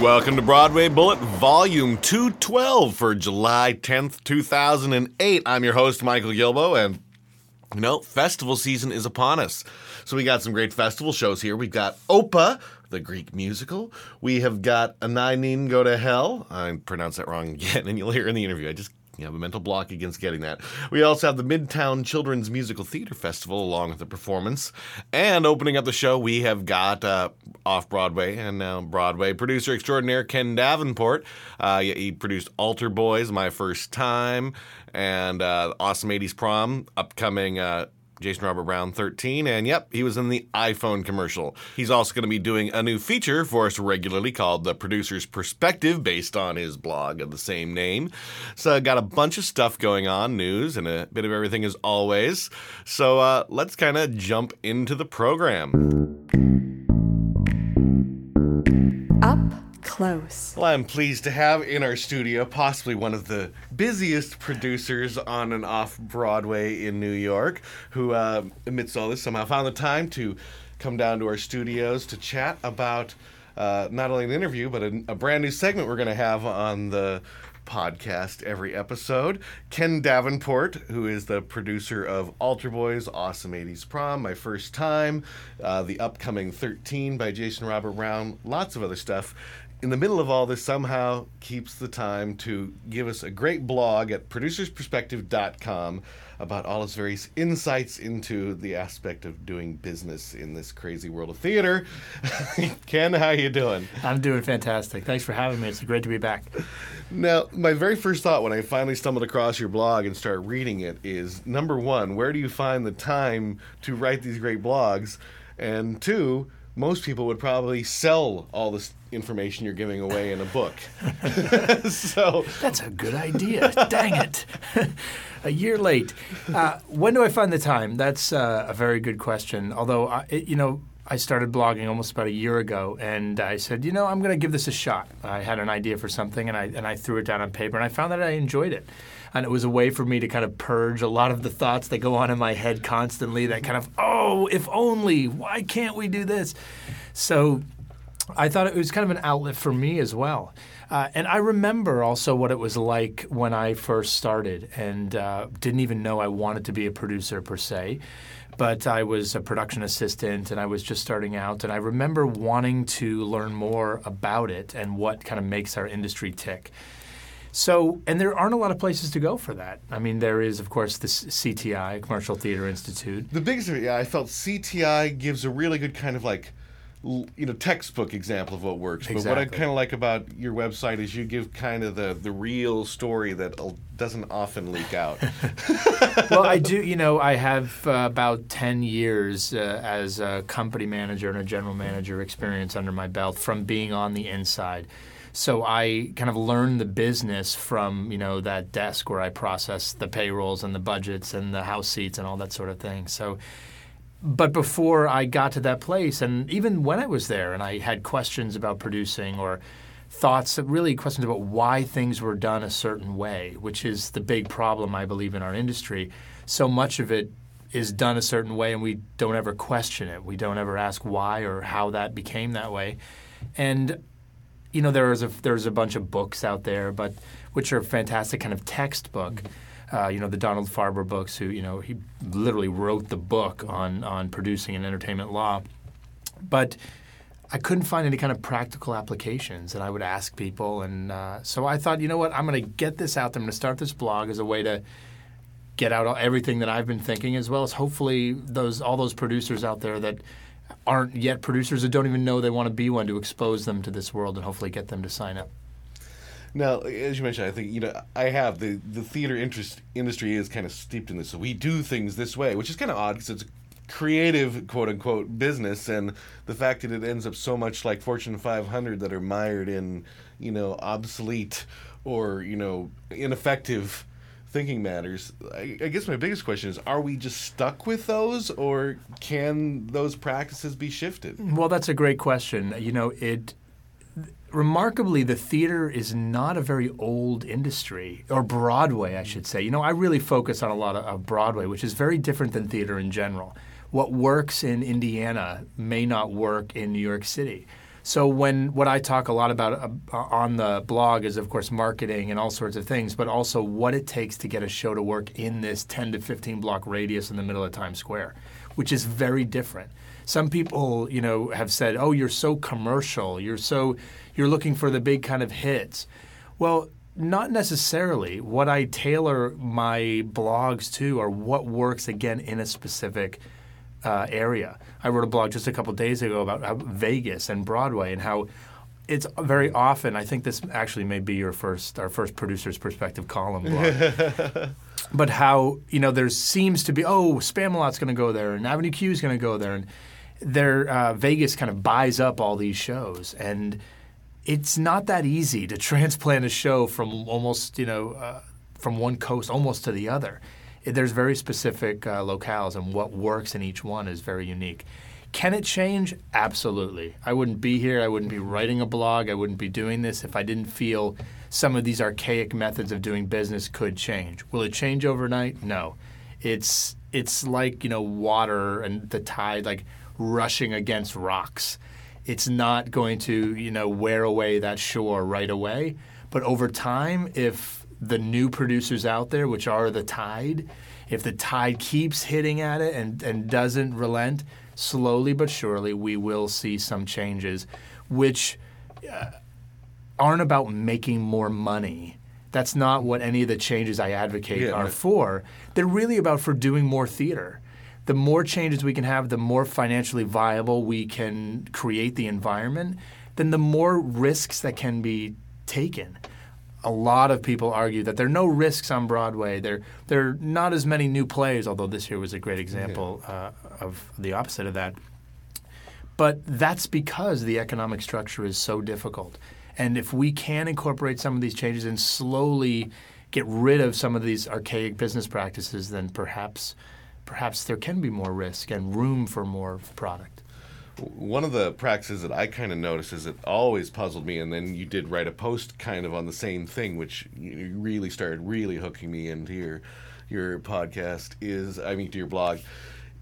Welcome to Broadway Bullet Volume 212 for July 10th, 2008. I'm your host, Michael Gilbo, and you know, festival season is upon us. So we got some great festival shows here. We've got Opa, the Greek musical. We have got A Nine Nine Go to Hell. I pronounced that wrong again, and you'll hear in the interview. I just you have a mental block against getting that. We also have the Midtown Children's Musical Theater Festival along with the performance. And opening up the show, we have got uh, off Broadway and now Broadway producer extraordinaire Ken Davenport. Uh, he produced Altar Boys, My First Time, and uh, Awesome 80s Prom, upcoming. Jason Robert Brown 13, and yep, he was in the iPhone commercial. He's also going to be doing a new feature for us regularly called The Producer's Perspective, based on his blog of the same name. So, got a bunch of stuff going on, news, and a bit of everything as always. So, uh, let's kind of jump into the program. Up close. Well, I'm pleased to have in our studio possibly one of the busiest producers on and off Broadway in New York, who, uh, amidst all this, somehow found the time to come down to our studios to chat about uh, not only an interview, but a, a brand new segment we're going to have on the podcast every episode. Ken Davenport, who is the producer of Altar Boys, Awesome 80s Prom, My First Time, uh, the upcoming 13 by Jason Robert Brown, lots of other stuff. In the middle of all this, somehow keeps the time to give us a great blog at producersperspective.com about all his various insights into the aspect of doing business in this crazy world of theater. Ken, how you doing? I'm doing fantastic. Thanks for having me. It's great to be back. Now, my very first thought when I finally stumbled across your blog and started reading it is number one, where do you find the time to write these great blogs? And two, most people would probably sell all this information you're giving away in a book. so That's a good idea. Dang it. a year late. Uh, when do I find the time? That's uh, a very good question. Although, I, it, you know, I started blogging almost about a year ago, and I said, you know, I'm going to give this a shot. I had an idea for something, and I and I threw it down on paper, and I found that I enjoyed it. And it was a way for me to kind of purge a lot of the thoughts that go on in my head constantly. That kind of, oh, if only, why can't we do this? So I thought it was kind of an outlet for me as well. Uh, and I remember also what it was like when I first started and uh, didn't even know I wanted to be a producer per se. But I was a production assistant and I was just starting out. And I remember wanting to learn more about it and what kind of makes our industry tick. So, and there aren't a lot of places to go for that. I mean, there is, of course, the CTI, Commercial Theater Institute. the biggest, yeah, I felt CTI gives a really good kind of like, you know, textbook example of what works. But what I kind of like about your website is you give kind of the the real story that doesn't often leak out. well, I do. You know, I have uh, about ten years uh, as a company manager and a general manager experience under my belt from being on the inside. So I kind of learned the business from you know that desk where I process the payrolls and the budgets and the house seats and all that sort of thing. So. But before I got to that place, and even when I was there, and I had questions about producing or thoughts, really questions about why things were done a certain way, which is the big problem I believe in our industry. So much of it is done a certain way, and we don't ever question it. We don't ever ask why or how that became that way. And you know, there is a there's a bunch of books out there, but which are fantastic kind of textbook. Uh, you know, the Donald Farber books. Who you know, he literally wrote the book on on producing and entertainment law. But I couldn't find any kind of practical applications, and I would ask people, and uh, so I thought, you know what, I'm going to get this out there. I'm going to start this blog as a way to get out all- everything that I've been thinking, as well as hopefully those all those producers out there that aren't yet producers that don't even know they want to be one to expose them to this world and hopefully get them to sign up. Now, as you mentioned, I think you know I have the the theater interest industry is kind of steeped in this. So we do things this way, which is kind of odd because it's a creative quote unquote business, and the fact that it ends up so much like Fortune 500 that are mired in you know obsolete or you know ineffective thinking matters. I, I guess my biggest question is: Are we just stuck with those, or can those practices be shifted? Well, that's a great question. You know, it remarkably the theater is not a very old industry or Broadway, I should say. You know, I really focus on a lot of, of Broadway, which is very different than theater in general. What works in Indiana may not work in New York City. So when what I talk a lot about uh, on the blog is of course marketing and all sorts of things, but also what it takes to get a show to work in this 10 to 15 block radius in the middle of Times Square, which is very different. Some people, you know, have said, "Oh, you're so commercial. You're so you're looking for the big kind of hits." Well, not necessarily. What I tailor my blogs to are what works again in a specific uh, area. I wrote a blog just a couple days ago about how Vegas and Broadway and how it's very often. I think this actually may be your first, our first producer's perspective column blog. but how you know there seems to be oh Spamalot's going to go there and Avenue Q is going to go there and their uh, Vegas kind of buys up all these shows and it's not that easy to transplant a show from almost you know uh, from one coast almost to the other. There's very specific uh, locales, and what works in each one is very unique. Can it change? Absolutely. I wouldn't be here. I wouldn't be writing a blog. I wouldn't be doing this if I didn't feel some of these archaic methods of doing business could change. Will it change overnight? No. It's it's like you know water and the tide like rushing against rocks. It's not going to you know wear away that shore right away. But over time, if the new producers out there, which are the tide, if the tide keeps hitting at it and, and doesn't relent, slowly but surely we will see some changes, which uh, aren't about making more money. That's not what any of the changes I advocate Yeah, are right. for. They're really about for doing more theater. The more changes we can have, the more financially viable we can create the environment, then the more risks that can be taken a lot of people argue that there are no risks on Broadway. There, there are not as many new plays, although this year was a great example uh, of the opposite of that. But that's because the economic structure is so difficult. And if we can incorporate some of these changes and slowly get rid of some of these archaic business practices, then perhaps, perhaps there can be more risk and room for more product. One of the practices that I kind of noticed is it always puzzled me, and then you did write a post kind of on the same thing, which really started really hooking me into your your podcast. Is I mean to your blog,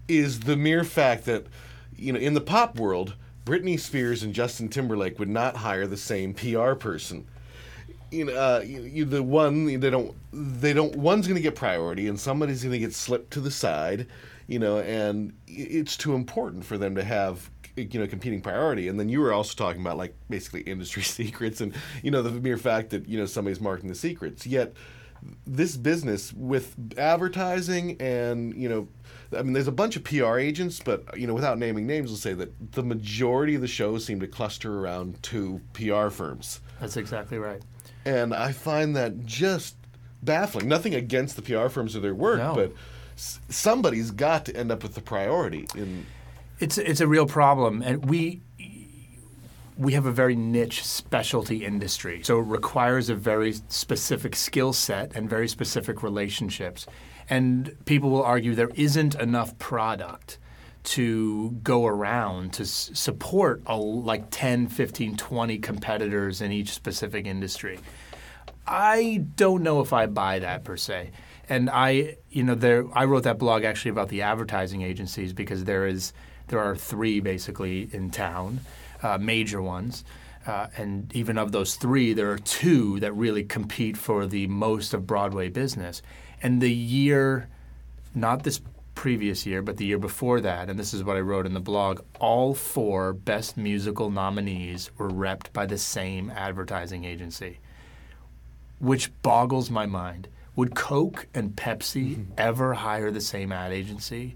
is the mere fact that you know in the pop world, Britney Spears and Justin Timberlake would not hire the same PR person. You know, uh, you, you, the one they don't they don't one's going to get priority, and somebody's going to get slipped to the side. You know, and it's too important for them to have you know competing priority and then you were also talking about like basically industry secrets and you know the mere fact that you know somebody's marking the secrets yet this business with advertising and you know I mean there's a bunch of PR agents but you know without naming names we'll say that the majority of the shows seem to cluster around two PR firms That's exactly right. and I find that just baffling nothing against the PR firms or their work No. but s- somebody's got to end up with the priority in It's it's a real problem, and we we have a very niche specialty industry, so it requires a very specific skill set and very specific relationships. And people will argue there isn't enough product to go around to s- support a, like 10, 15, 20 competitors in each specific industry. I don't know if I buy that per se. And I, you know, there I wrote that blog actually about the advertising agencies because there is there are three basically in town, uh, major ones. Uh, and even of those three, there are two that really compete for the most of Broadway business. And the year, not this previous year, but the year before that, and this is what I wrote in the blog, all four best musical nominees were repped by the same advertising agency, which boggles my mind. Would Coke and Pepsi ever hire the same ad agency?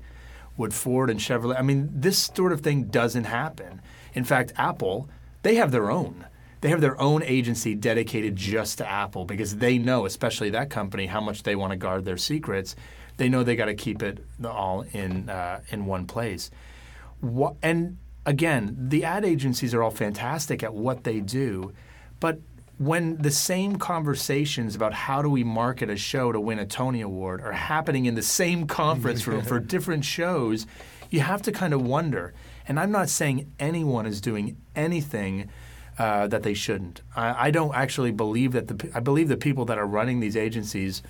Would Ford and Chevrolet? I mean, this sort of thing doesn't happen. In fact, Apple, they have their own. They have their own agency dedicated just to Apple because they know, especially that company, how much they want to guard their secrets. They know they got to keep it all in uh, in one place. Wha- and again, the ad agencies are all fantastic at what they do, but when the same conversations about how do we market a show to win a Tony Award are happening in the same conference room for different shows, you have to kind of wonder. And I'm not saying anyone is doing anything uh, that they shouldn't. I, I don't actually believe that the I believe the people that are running these agencies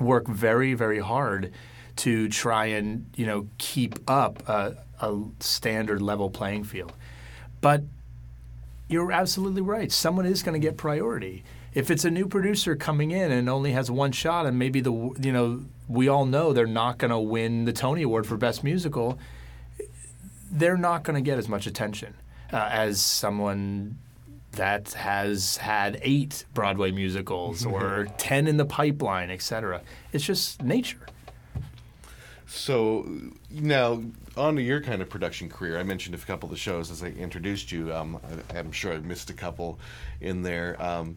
work very very hard to try and you know keep up a, a standard level playing field. But you're absolutely right. Someone is going to get priority. If it's a new producer coming in and only has one shot, and maybe the you know we all know they're not going to win the Tony Award for Best Musical, they're not going to get as much attention uh, as someone that has had eight Broadway musicals or ten in the pipeline, et cetera. It's just nature. So now on to your kind of production career. I mentioned a couple of the shows as I introduced you. Um, I, I'm sure I missed a couple in there. Um,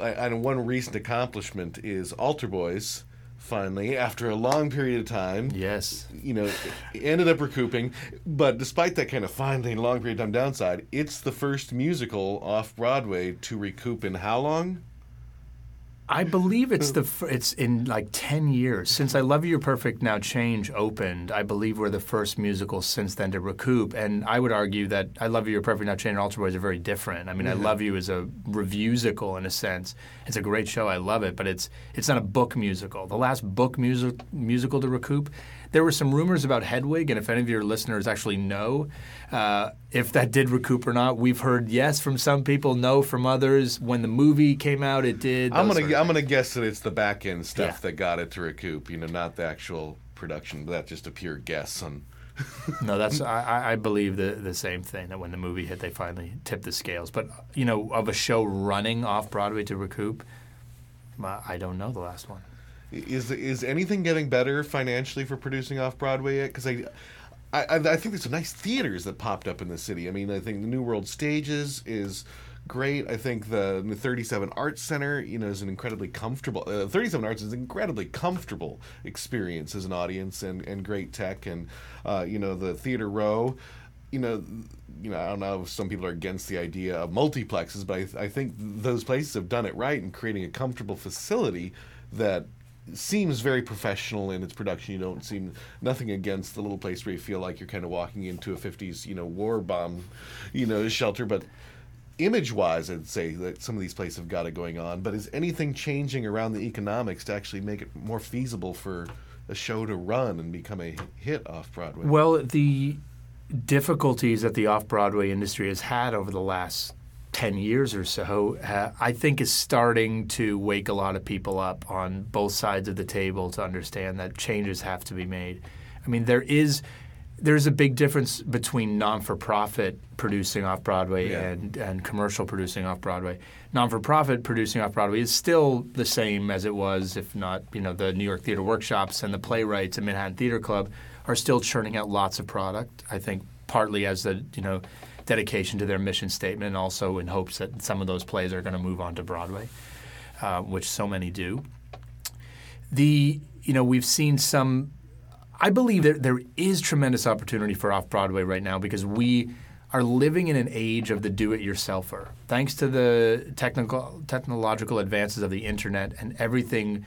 I, and one recent accomplishment is Altar Boys. Finally, after a long period of time, Yes. you know, ended up recouping. But despite that kind of finally long period of time downside, it's the first musical off Broadway to recoup in how long? I believe it's the it's in like ten years since "I Love You, You're Perfect" now change opened. I believe we're the first musical since then to recoup, and I would argue that "I Love You, You're Perfect" now change and Altar Boys are very different. I mean, "I Love You" is a revuesical in a sense. It's a great show. I love it, but it's it's not a book musical. The last book music, musical to recoup, there were some rumors about Hedwig, and if any of your listeners actually know uh, if that did recoup or not, we've heard yes from some people, no from others. When the movie came out, it did. I'm gonna I'm gonna guess that it's the back end stuff Yeah. that got it to recoup. You know, not the actual production. But that's just a pure guess on. No, that's I, I- believe the the same thing that when the movie hit, they finally tipped the scales. But you know, of a show running off Broadway to recoup, I don't know the last one. Is is anything getting better financially for producing off Broadway yet? Because I, I, I think there's some nice theaters that popped up in the city. I mean, I think the New World Stages is great. I think the, the 37 Arts Center, you know, is an incredibly comfortable. Uh, 37 Arts is an incredibly comfortable experience as an audience and and great tech and, uh, you know, the Theater Row. You know, you know. I don't know if some people are against the idea of multiplexes, but I, I think those places have done it right in creating a comfortable facility that seems very professional in its production. You don't seem nothing against the little place where you feel like you're kind of walking into a '50s, you know, war bomb, you know, shelter. But image-wise, I'd say that some of these places have got it going on. But is anything changing around the economics to actually make it more feasible for a show to run and become a hit off Broadway? Well, the difficulties that the off Broadway industry has had over the last 10 years or so, uh, I think is starting to wake a lot of people up on both sides of the table to understand that changes have to be made. I mean, there is. There's a big difference between non-for-profit producing off Broadway Yeah. and, and commercial producing off Broadway. Non-for-profit producing off Broadway is still the same as it was, if not, you know, the New York Theater Workshops and the playwrights and Manhattan Theater Club are still churning out lots of product. I think partly as the you know dedication to their mission statement, and also in hopes that some of those plays are going to move on to Broadway, uh, which so many do. The you know we've seen some. I believe that there is tremendous opportunity for off Broadway right now because we are living in an age of the do-it-yourselfer. Thanks to the technical technological advances of the internet and everything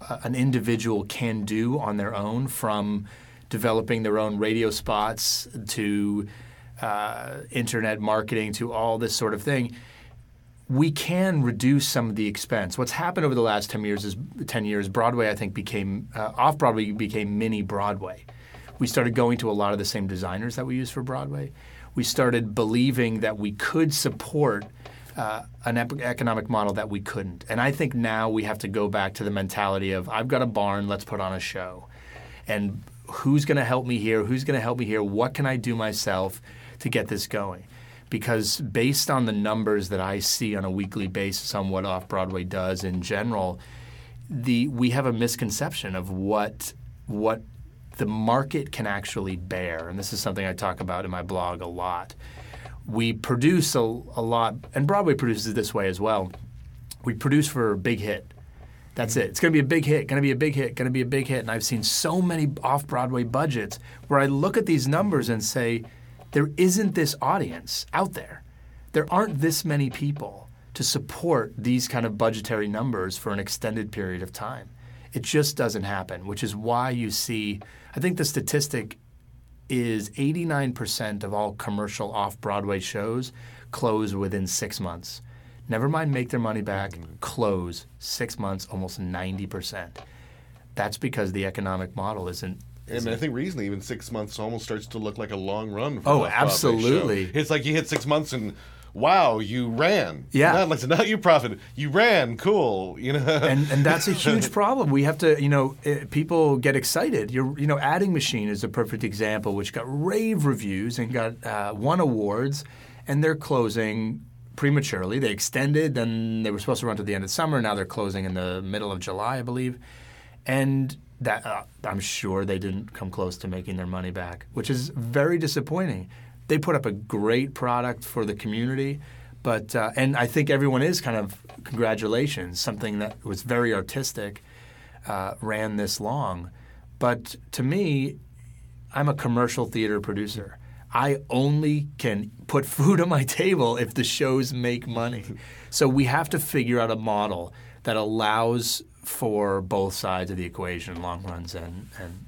uh, an individual can do on their own, from developing their own radio spots to uh, internet marketing to all this sort of thing we can reduce some of the expense. What's happened over the last 10 years is 10 years Broadway I think became uh, off Broadway became mini Broadway. We started going to a lot of the same designers that we use for Broadway. We started believing that we could support uh, an economic model that we couldn't. And I think now we have to go back to the mentality of I've got a barn, let's put on a show. And who's going to help me here? Who's going to help me here? What can I do myself to get this going? Because based on the numbers that I see on a weekly basis on what Off Broadway does in general, the we have a misconception of what what the market can actually bear, and this is something I talk about in my blog a lot. We produce a, a lot, and Broadway produces this way as well. We produce for a big hit. That's it. It's going to be a big hit, going to be a big hit, going to be a big hit. And I've seen so many off Broadway budgets where I look at these numbers and say, there isn't this audience out there. There aren't this many people to support these kind of budgetary numbers for an extended period of time. It just doesn't happen, which is why you see, I think the statistic is 89% of all commercial off Broadway shows close within six months. Never mind make their money back, mm-hmm. close six months, almost 90%. That's because the economic model isn't. And I think recently, even six months almost starts to look like a long run. For Oh, absolutely. It's like you hit six months and wow, you ran. Yeah. not like not you profited. You ran, cool. You know, and and that's a huge problem. We have to, you know, eh, people get excited. You're, you know, Adding Machine is a perfect example, which got rave reviews and got uh, won awards, and they're closing prematurely. They extended, then they were supposed to run to the end of summer. Now they're closing in the middle of July, I believe, and that uh, I'm sure they didn't come close to making their money back, which is very disappointing. They put up a great product for the community, but uh, and I think everyone is kind of congratulations. Something that was very artistic uh, ran this long, but to me, I'm a commercial theater producer. I only can put food on my table if the shows make money. So we have to figure out a model that allows for both sides of the equation, long runs and, and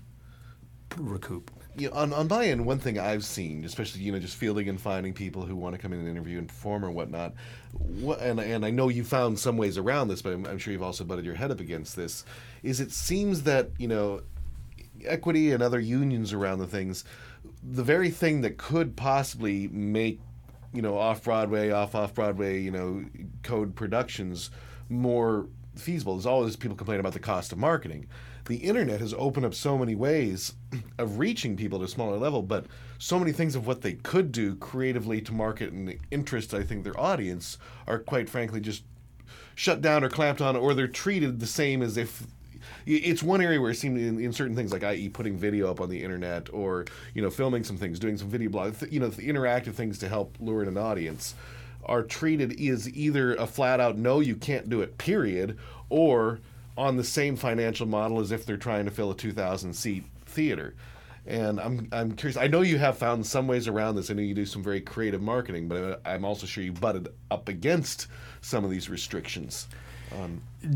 recoup. know, on, on my one thing I've seen, especially you know, just fielding and finding people who want to come in and interview and perform or whatnot, what, and and I know you found some ways around this, but I'm, I'm sure you've also butted your head up against this. Is it seems that you know, equity and other unions around the things, the very thing that could possibly make you know off Broadway, off off Broadway, you know, code productions more feasible. There's always people complaining about the cost of marketing. The internet has opened up so many ways of reaching people at a smaller level, but so many things of what they could do creatively to market and interest, I think, their audience are quite frankly just shut down or clamped on, or they're treated the same as if it's one area where it seemed in, in certain things, like i.e., putting video up on the internet or you know filming some things, doing some video blog, you know, the interactive things to help lure in an audience, are treated is either a flat out no, you can't do it, period, or on the same financial model as if they're trying to fill a two thousand seat theater. And I'm I'm curious. I know you have found some ways around this. I know you do some very creative marketing, but I'm also sure you butted up against some of these restrictions.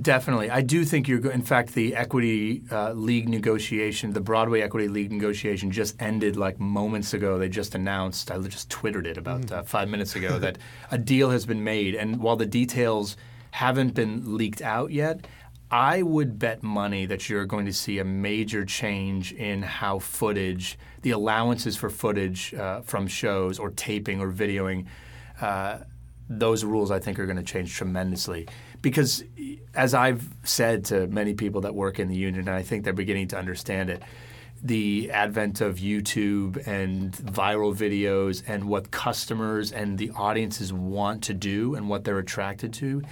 Definitely, I do think you're. In fact, the equity uh, league negotiation, the Broadway equity league negotiation, just ended like moments ago. They just announced. I just twittered it about uh, five minutes ago that a deal has been made, and while the details haven't been leaked out yet, I would bet money that you're going to see a major change in how footage, the allowances for footage uh, from shows or taping or videoing. Uh, those rules I think are going to change tremendously because as I've said to many people that work in the union and I think they're beginning to understand it the advent of YouTube and viral videos and what customers and the audiences want to do and what they're attracted to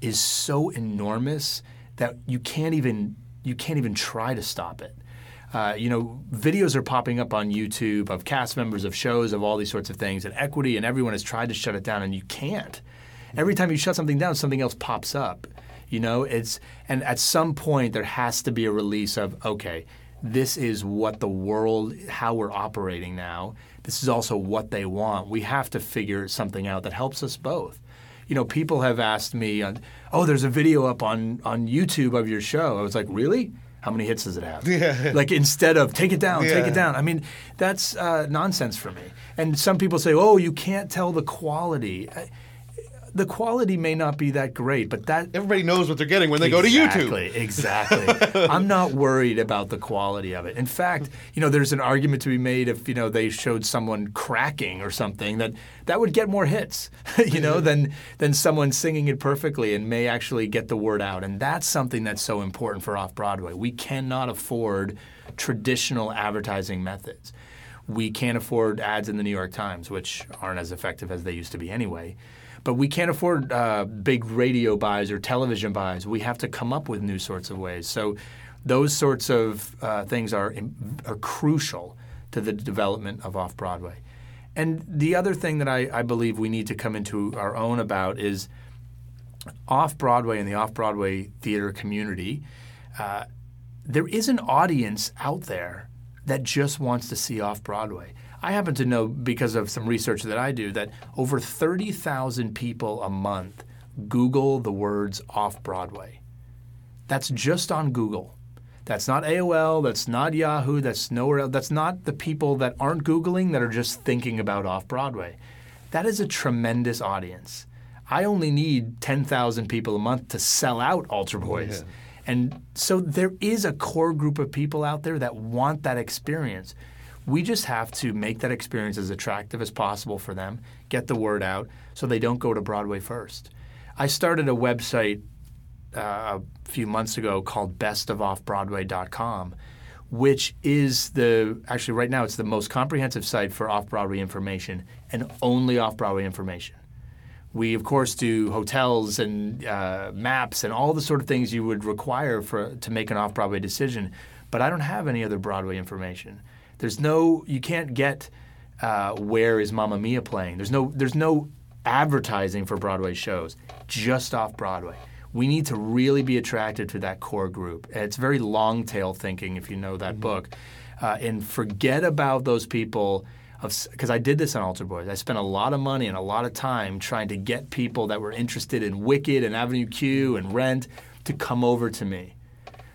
is so enormous that you can't even you can't even try to stop it. Uh, you know, videos are popping up on YouTube of cast members of shows of all these sorts of things, and equity, and everyone has tried to shut it down, and you can't. Every time you shut something down, something else pops up. You know, it's and at some point there has to be a release of okay, this is what the world, how we're operating now. This is also what they want. We have to figure something out that helps us both you know, people have asked me, "Oh, there's a video up on on YouTube of your show." I was like, "Really? How many hits does it have?" Yeah. Like instead of take it down, take it down. I mean, that's uh, nonsense for me. And some people say, "Oh, you can't tell the quality." I, the quality may not be that great, but that Everybody knows what they're getting when they go to Exactly, YouTube. Exactly. I'm not worried about the quality of it. In fact, you know, there's an argument to be made if you know they showed someone cracking or something that that would get more hits, you know, mm-hmm. than than someone singing it perfectly and may actually get the word out. And that's something that's so important for off Broadway. We cannot afford traditional advertising methods. We can't afford ads in the New York Times, which aren't as effective as they used to be anyway. But we can't afford uh, big radio buys or television buys. We have to come up with new sorts of ways. So those sorts of uh, things are, are crucial to the development of off Broadway. And the other thing that I, I believe we need to come into our own about is off Broadway and the off Broadway theater community. Uh, there is an audience out there that just wants to see off Broadway. I happen to know because of some research that I do that over 30,000 people a month Google the words off Broadway. That's just on Google. That's not AOL, that's not Yahoo, that's nowhere else. That's not the people that aren't Googling that are just thinking about off Broadway. That is a tremendous audience. I only need 10,000 people a month to sell out Altar Boys. Yeah. And so there is a core group of people out there that want that experience. We just have to make that experience as attractive as possible for them, get the word out so they don't go to Broadway first. I started a website uh, a few months ago called bestofoffbroadway.com, which is the actually right now it's the most comprehensive site for off Broadway information and only off Broadway information. We of course do hotels and uh, maps and all the sort of things you would require for to make an off Broadway decision, but I don't have any other Broadway information. There's no you can't get uh, where is Mamma Mia playing. There's no there's no advertising for Broadway shows, just off Broadway we need to really be attracted to that core group. It's very long tail thinking, if you know that mm-hmm. book, uh, and forget about those people. Because I did this on Altar Boys. I spent a lot of money and a lot of time trying to get people that were interested in Wicked and Avenue Q and Rent to come over to me.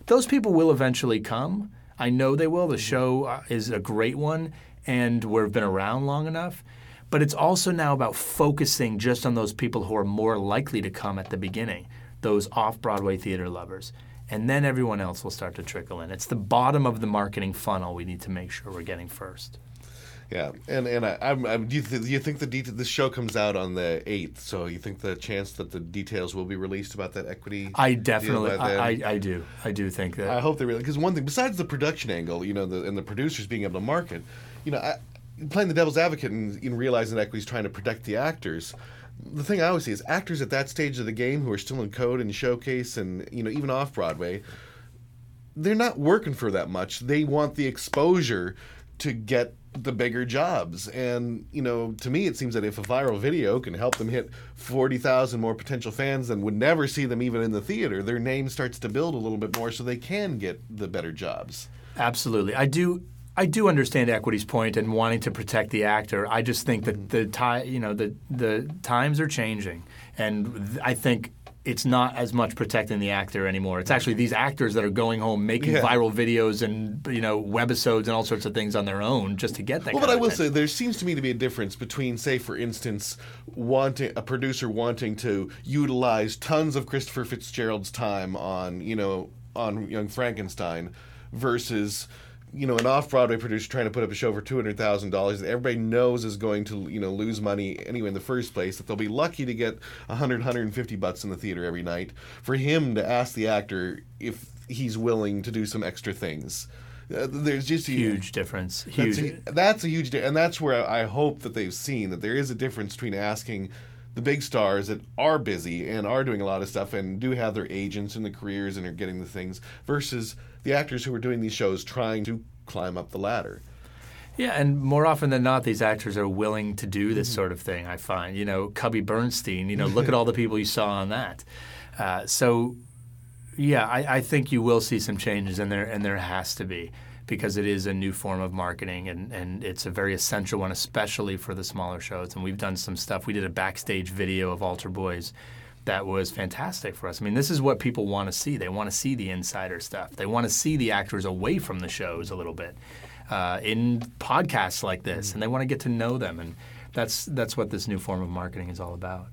Those people will eventually come. I know they will. The mm-hmm. show uh, is a great one, and we've been around long enough. But it's also now about focusing just on those people who are more likely to come at the beginning those off Broadway theater lovers. And then everyone else will start to trickle in. It's the bottom of the marketing funnel we need to make sure we're getting first. Yeah, and and I, I'm, I'm, do, you th- you think the det- this show comes out on the eighth? So you think the chance that the details will be released about that equity? I definitely, I, I, I, do, I do think that. I hope they really because one thing besides the production angle, you know, the, and the producers being able to market, you know, I, playing the devil's advocate and, and realizing that equity's trying to protect the actors the thing I always see is actors at that stage of the game who are still in code and showcase and you know even off Broadway, they're not working for that much. They want the exposure to get the bigger jobs. And, you know, to me, it seems that if a viral video can help them hit 40,000 more potential fans than would never see them even in the theater, their name starts to build a little bit more so they can get the better jobs. Absolutely. I do. I do understand Equity's point and wanting to protect the actor. I just think that the ti- you know the the times are changing, and I think it's not as much protecting the actor anymore. It's actually these actors that are going home making yeah. viral videos and you know webisodes and all sorts of things on their own just to get that. Well, but I will say there seems to me to be a difference between, say, for instance, wanting a producer wanting to utilize tons of Christopher Fitzgerald's time on you know on Young Frankenstein versus you know, an off-Broadway producer trying to put up a show for two hundred thousand dollars that everybody knows is going to, you know, lose money anyway in the first place. That they'll be lucky to get 100, 150 bucks in the theater every night. For him to ask the actor if he's willing to do some extra things. Uh, there's just a huge difference. Huge. That's a, that's a huge, di- and that's where I hope that they've seen that there is a difference between asking the big stars that are busy and are doing a lot of stuff and do have their agents and the careers and are getting the things versus the actors who are doing these shows trying to climb up the ladder. Yeah, and more often than not, these actors are willing to do this mm-hmm. sort of thing. I find, you know, Cubby Bernstein. You know, look at all the people you saw on that. Uh, so, yeah, I, I, think you will see some changes, and there and there has to be because it is a new form of marketing and, and it's a very essential one, especially for the smaller shows. And we've done some stuff. We did a backstage video of Altar Boys that was fantastic for us. I mean, this is what people want to see. They want to see the insider stuff. They want to see the actors away from the shows a little bit uh, in podcasts like this, and they want to get to know them. And that's that's what this new form of marketing is all about.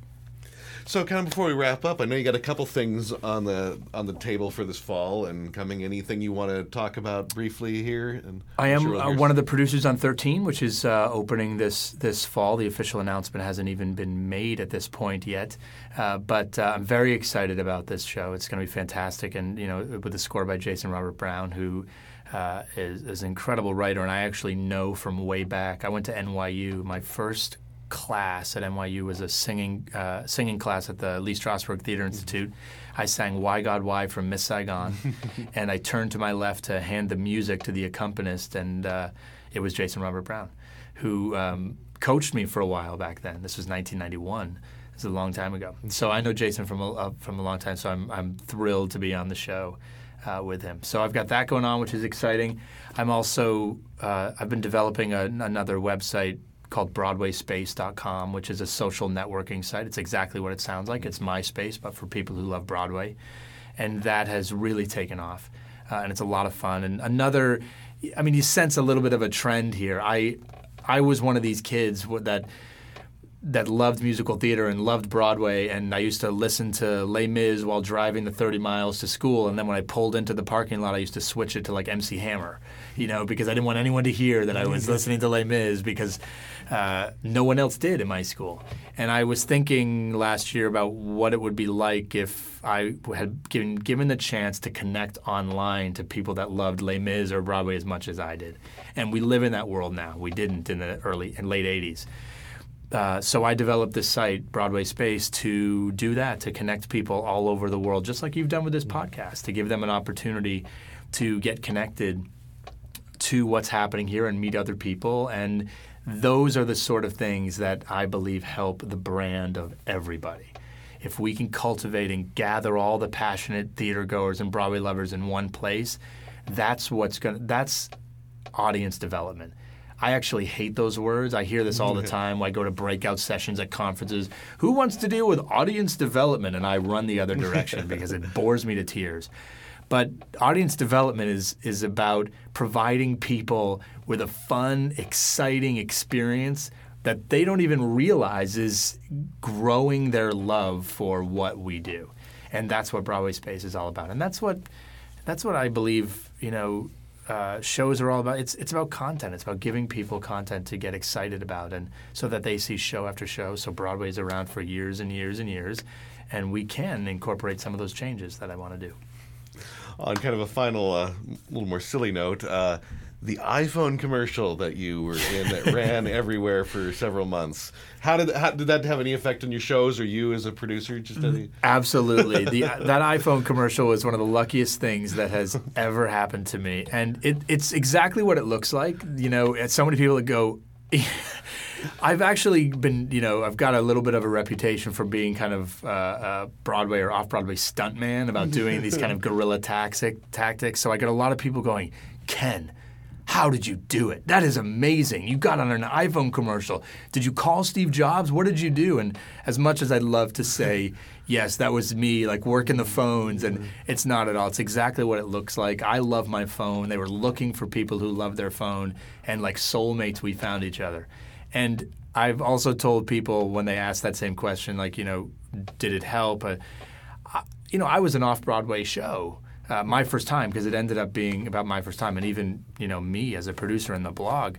So, kind of before we wrap up, I know you got a couple things on the on the table for this fall and coming. Anything you want to talk about briefly here? And I I'm sure we'll uh, one of the producers on 13, which is uh, opening this this fall. The official announcement hasn't even been made at this point yet, uh, but uh, I'm very excited about this show. It's going to be fantastic, and you know, with the score by Jason Robert Brown, who uh, is, is an incredible writer, and I actually know from way back. I went to NYU. My first class at NYU was a singing uh, singing class at the Lee Strasberg Theater Institute. I sang "Why God Why" from Miss Saigon, and I turned to my left to hand the music to the accompanist, and uh, it was Jason Robert Brown, who um, coached me for a while back then. This was 1991. Is a long time ago. So I know Jason from a, uh, from a long time. So I'm I'm thrilled to be on the show. Uh, with him, so I've got that going on, which is exciting. I'm also uh, I've been developing a, another website called BroadwaySpace.com, which is a social networking site. It's exactly what it sounds like. It's MySpace, but for people who love Broadway. And that has really taken off. Uh, and it's a lot of fun. And another, I mean, you sense a little bit of a trend here. I, I was one of these kids that that loved musical theater and loved Broadway, and I used to listen to Les Mis while driving the 30 miles to school. And then when I pulled into the parking lot, I used to switch it to like MC Hammer, you know, because I didn't want anyone to hear that I was listening to Les Mis because uh, no one else did in my school. And I was thinking last year about what it would be like if I had given given the chance to connect online to people that loved Les Mis or Broadway as much as I did. And we live in that world now. We didn't in the early and late 80s. Uh, so I developed this site, Broadway Space, to do that, to connect people all over the world, just like you've done with this podcast, to give them an opportunity to get connected to what's happening here and meet other people. And those are the sort of things that I believe help the brand of everybody. If we can cultivate and gather all the passionate theater goers and Broadway lovers in one place, that's what's going to, that's audience development. I actually hate those words. I hear this all the time. I go to breakout sessions at conferences. Who wants to deal with audience development? And I run the other direction because it bores me to tears. But audience development is is about providing people with a fun, exciting experience that they don't even realize is growing their love for what we do. And that's what Broadway Space is all about. And that's what that's what I believe, you know, uh, shows are all about. It's it's about content. It's about giving people content to get excited about, and so that they see show after show. So Broadway's around for years and years and years, and we can incorporate some of those changes that I want to do. On kind of a final, uh, little more silly note, uh, the iPhone commercial that you were in that ran everywhere for several months. How did how, did that have any effect on your shows or you as a producer? Just any? Absolutely. The, that iPhone commercial was one of the luckiest things that has ever happened to me. And it, it's exactly what it looks like. You know, so many people that go, I've actually been, you know, I've got a little bit of a reputation for being kind of uh, uh, Broadway or off Broadway stuntman about doing these kind of guerrilla tactic, tactics. So I get a lot of people going, Ken, how did you do it? That is amazing. You got on an iPhone commercial. Did you call Steve Jobs? What did you do? And as much as I'd love to say, yes, that was me, like working the phones, and it's not at all. It's exactly what it looks like. I love my phone. They were looking for people who love their phone, and like soulmates, we found each other. And I've also told people when they ask that same question, like, you know, did it help? Uh, I, you know, I was an off Broadway show uh, my first time because it ended up being about my first time, and even you know me as a producer in the blog.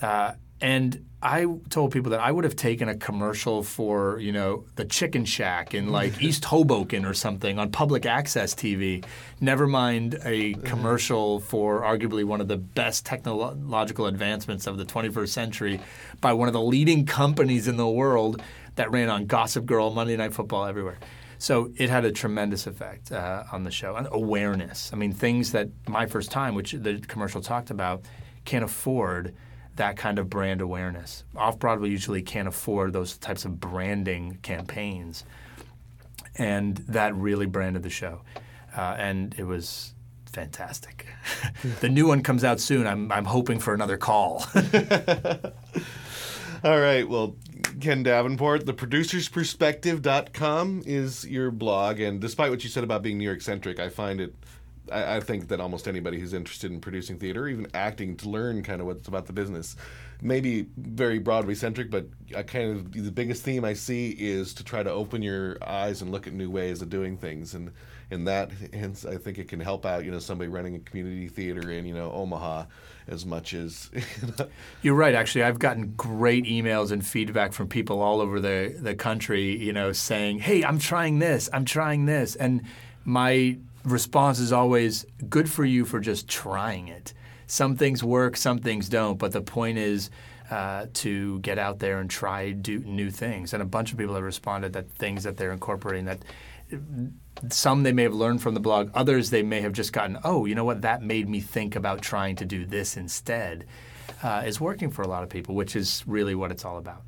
Uh, and I told people that I would have taken a commercial for you know the Chicken Shack in like East Hoboken or something on public access TV. Never mind a commercial for arguably one of the best technological advancements of the 21st century by one of the leading companies in the world that ran on Gossip Girl, Monday Night Football, everywhere. So it had a tremendous effect uh, on the show. And awareness. I mean, things that my first time, which the commercial talked about, can't afford that kind of brand awareness. Off Broadway usually can't afford those types of branding campaigns. And that really branded the show. Uh, and it was fantastic. the new one comes out soon. I'm, I'm hoping for another call. All right. Well, Ken Davenport, the producersperspective.com is your blog. And despite what you said about being New York centric, I find it I, I think that almost anybody who's interested in producing theater, or even acting, to learn kind of what's about the business, maybe very Broadway centric, but I kind of the biggest theme I see is to try to open your eyes and look at new ways of doing things, and in that hence I think it can help out you know somebody running a community theater in you know Omaha as much as You're right. Actually, I've gotten great emails and feedback from people all over the the country. You know, saying, "Hey, I'm trying this. I'm trying this," and my response is always, "Good for you for just trying it." Some things work, some things don't. But the point is. Uh, to get out there and try do new things, and a bunch of people have responded that things that they're incorporating that some they may have learned from the blog, others they may have just gotten, oh, you know what, that made me think about trying to do this instead, uh, is working for a lot of people, which is really what it's all about.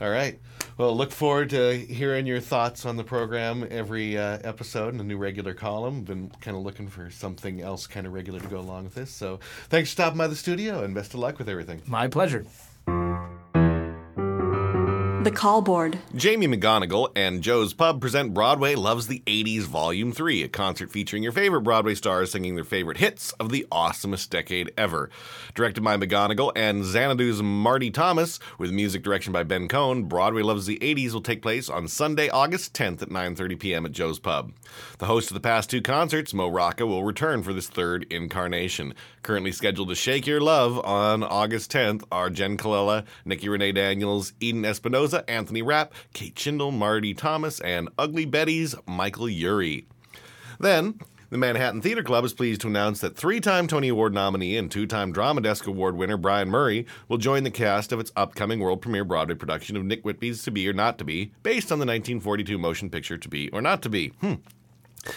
All right. Well, look forward to hearing your thoughts on the program every uh, episode in a new regular column. Been kind of looking for something else kind of regular to go along with this. So thanks for stopping by the studio and best of luck with everything. My pleasure. The hmm. Call Board. Jamie McGonigal and Joe's Pub present Broadway Loves the 80s Volume 3, a concert featuring your favorite Broadway stars singing their favorite hits of the awesomest decade ever. Directed by McGonigal and Xanadu's Marty Thomas, with music direction by Ben Cohn, Broadway Loves the 80s will take place on Sunday, August 10th at 9.30 p.m. at Joe's Pub. The host of the past two concerts, Mo Rocca, will return for this third incarnation. Currently scheduled to shake your love on August 10th are Jen Colella, Nikki Renee Daniels, Eden Anthony Rapp, Kate Shindle, Marty Thomas, and Ugly Betty's Michael Urie. Then, the Manhattan Theater Club is pleased to announce that three time Tony Award nominee and two time Drama Desk Award winner Brian Murray will join the cast of its upcoming world premiere Broadway production of Nick Whitby's To Be or Not to Be, based on the 1942 motion picture To Be or Not to Be. Hmm.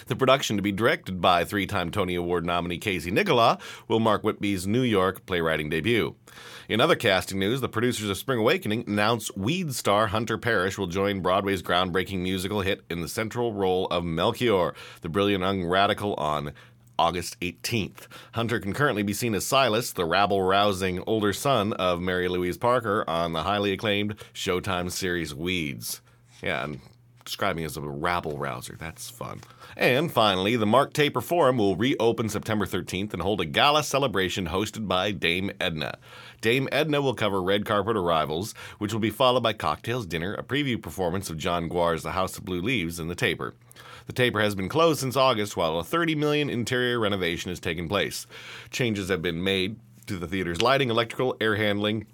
The production, to be directed by three time Tony Award nominee Casey Nicholaw, will mark Whitby's New York playwriting debut. In other casting news, the producers of Spring Awakening announced Weed star Hunter Parrish will join Broadway's groundbreaking musical hit in the central role of Melchior, the brilliant young radical, on August 18th. Hunter can currently be seen as Silas, the rabble rousing older son of Mary Louise Parker, on the highly acclaimed Showtime series Weeds. Yeah, and describing as a rabble rouser. That's fun. And finally, the Mark Taper Forum will reopen September 13th and hold a gala celebration hosted by Dame Edna. Dame Edna will cover red carpet arrivals, which will be followed by cocktails, dinner, a preview performance of John Guare's The House of Blue Leaves, and the Taper. The Taper has been closed since August while a 30 million interior renovation has taken place. Changes have been made to the theater's lighting, electrical, air handling,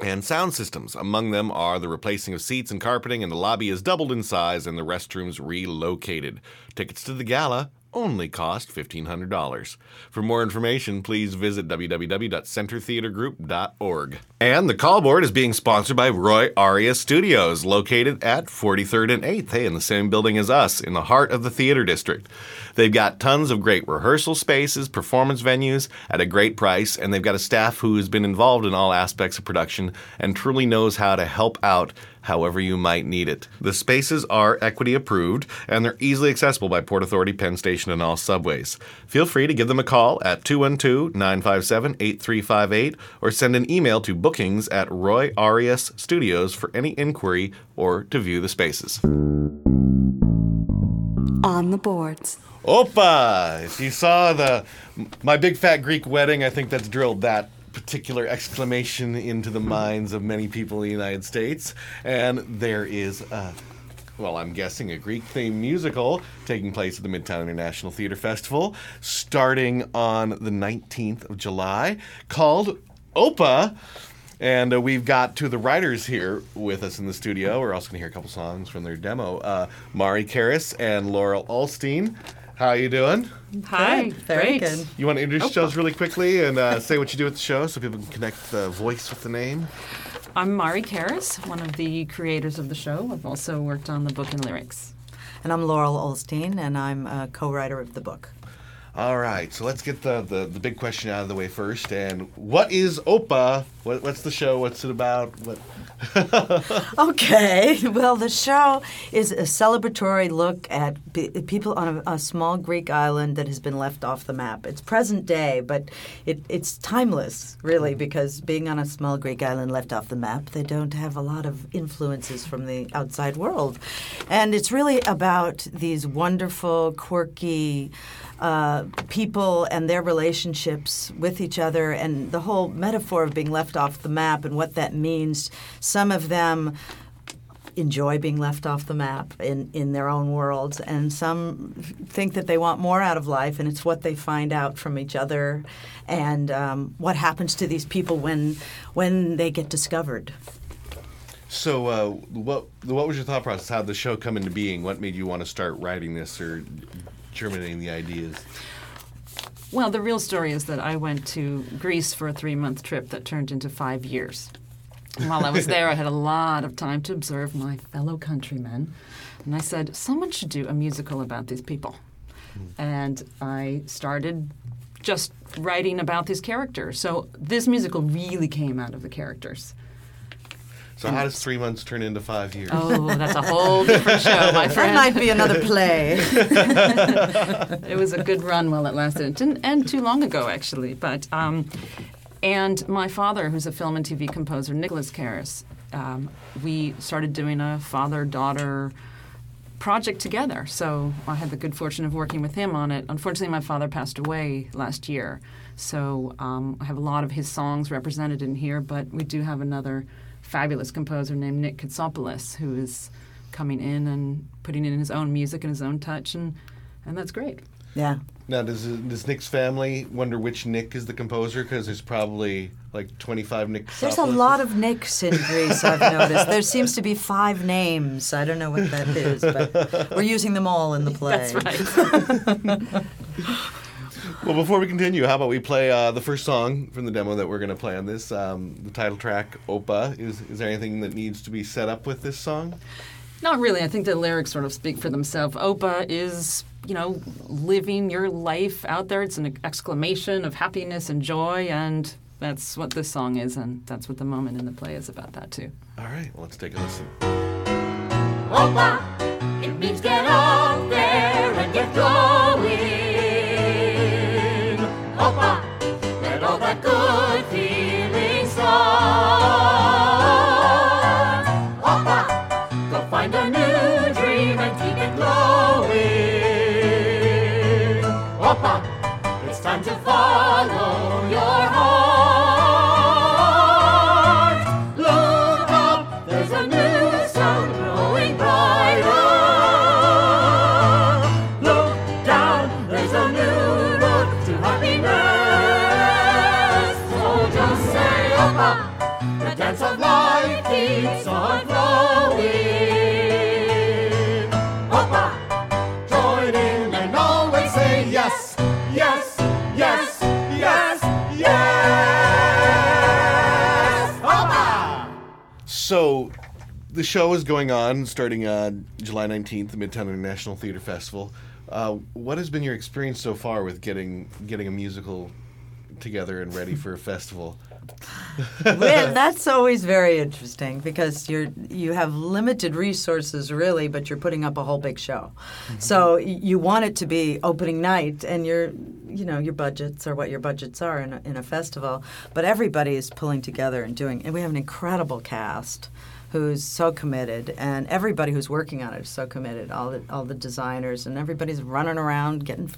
and sound systems. Among them are the replacing of seats and carpeting, and the lobby is doubled in size and the restrooms relocated. Tickets to the gala only cost $1,500. For more information, please visit www.centertheatergroup.org. And the call board is being sponsored by Roy Arias Studios, located at 43rd and 8th, hey, in the same building as us, in the heart of the theater district. They've got tons of great rehearsal spaces, performance venues at a great price, and they've got a staff who has been involved in all aspects of production and truly knows how to help out however you might need it. The spaces are equity approved and they're easily accessible by Port Authority, Penn Station, and all subways. Feel free to give them a call at 212 957 8358 or send an email to bookings at Roy Arias Studios for any inquiry or to view the spaces. On the boards. Opa! If you saw the my big fat Greek wedding, I think that's drilled that particular exclamation into the minds of many people in the United States. And there is a well, I'm guessing a Greek themed musical taking place at the Midtown International Theater Festival starting on the 19th of July called Opa. And uh, we've got two of the writers here with us in the studio. We're also going to hear a couple songs from their demo. Uh, Mari Karras and Laurel Ollstein. How are you doing? Hi, Very great. good. You want to introduce yourselves really quickly and uh, say what you do at the show so people can connect the voice with the name? I'm Mari Karras, one of the creators of the show. I've also worked on the book and lyrics. And I'm Laurel Ollstein, and I'm a co-writer of the book. All right, so let's get the, the, the big question out of the way first. And what is OPA? What, what's the show? What's it about? What? Okay, well, the show is a celebratory look at p- people on a, a small Greek island that has been left off the map. It's present day, but it, it's timeless, really, because being on a small Greek island left off the map, they don't have a lot of influences from the outside world. And it's really about these wonderful, quirky, uh, people and their relationships with each other, and the whole metaphor of being left off the map and what that means. Some of them enjoy being left off the map in, in their own worlds, and some think that they want more out of life, and it's what they find out from each other, and um, what happens to these people when when they get discovered. So, uh, what what was your thought process? How did the show come into being? What made you want to start writing this or germinating the ideas? Well, the real story is that I went to Greece for a three month trip that turned into five years. And while I was there, I had a lot of time to observe my fellow countrymen. And I said, someone should do a musical about these people. And I started just writing about these characters. So this musical really came out of the characters. So, how does three months turn into five years? Oh, that's a whole different show, my That friend. might be another play. it was a good run while it lasted. It didn't end too long ago, actually. But um, and my father, who's a film and TV composer, Nicholas Karras, um, we started doing a father-daughter project together. So I had the good fortune of working with him on it. Unfortunately, my father passed away last year, so um, I have a lot of his songs represented in here. But we do have another fabulous composer named Nick Katsopoulos who is coming in and putting in his own music and his own touch, and and that's great. Yeah. Now, does does Nick's family wonder which Nick is the composer? Because there's probably like 25 Nick. There's a lot of Nicks in Greece, I've noticed. There seems to be five names. I don't know what that is, but we're using them all in the play. That's right. Well, before we continue, how about we play uh, the first song from the demo that we're going to play on this? Um, the title track, Opa. Is is there anything that needs to be set up with this song? Not really. I think the lyrics sort of speak for themselves. Opa is, you know, living your life out there. It's an exclamation of happiness and joy, and that's what this song is, and that's what the moment in the play is about that too. All right, well, let's take a listen. Opa, it means get out there and get going. Follow your heart. Show is going on starting uh, July 19th, the Midtown International Theater Festival. Uh, what has been your experience so far with getting getting a musical together and ready for a festival? well, that's always very interesting because you're you have limited resources really, but you're putting up a whole big show. So you want it to be opening night, and your you know your budgets are what your budgets are in a, in a festival. But everybody is pulling together and doing, and we have an incredible cast who's so committed, and everybody who's working on it is so committed. All the all the designers and everybody's running around getting.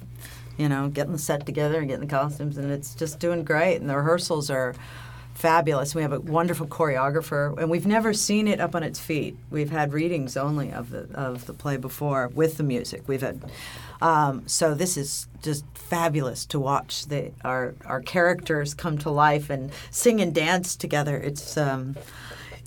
You know, getting the set together and getting the costumes, and it's just doing great. And the rehearsals are fabulous. We have a wonderful choreographer, and we've never seen it up on its feet. We've had readings only of the of the play before with the music. We've had um, so this is just fabulous to watch the our our characters come to life and sing and dance together. It's um,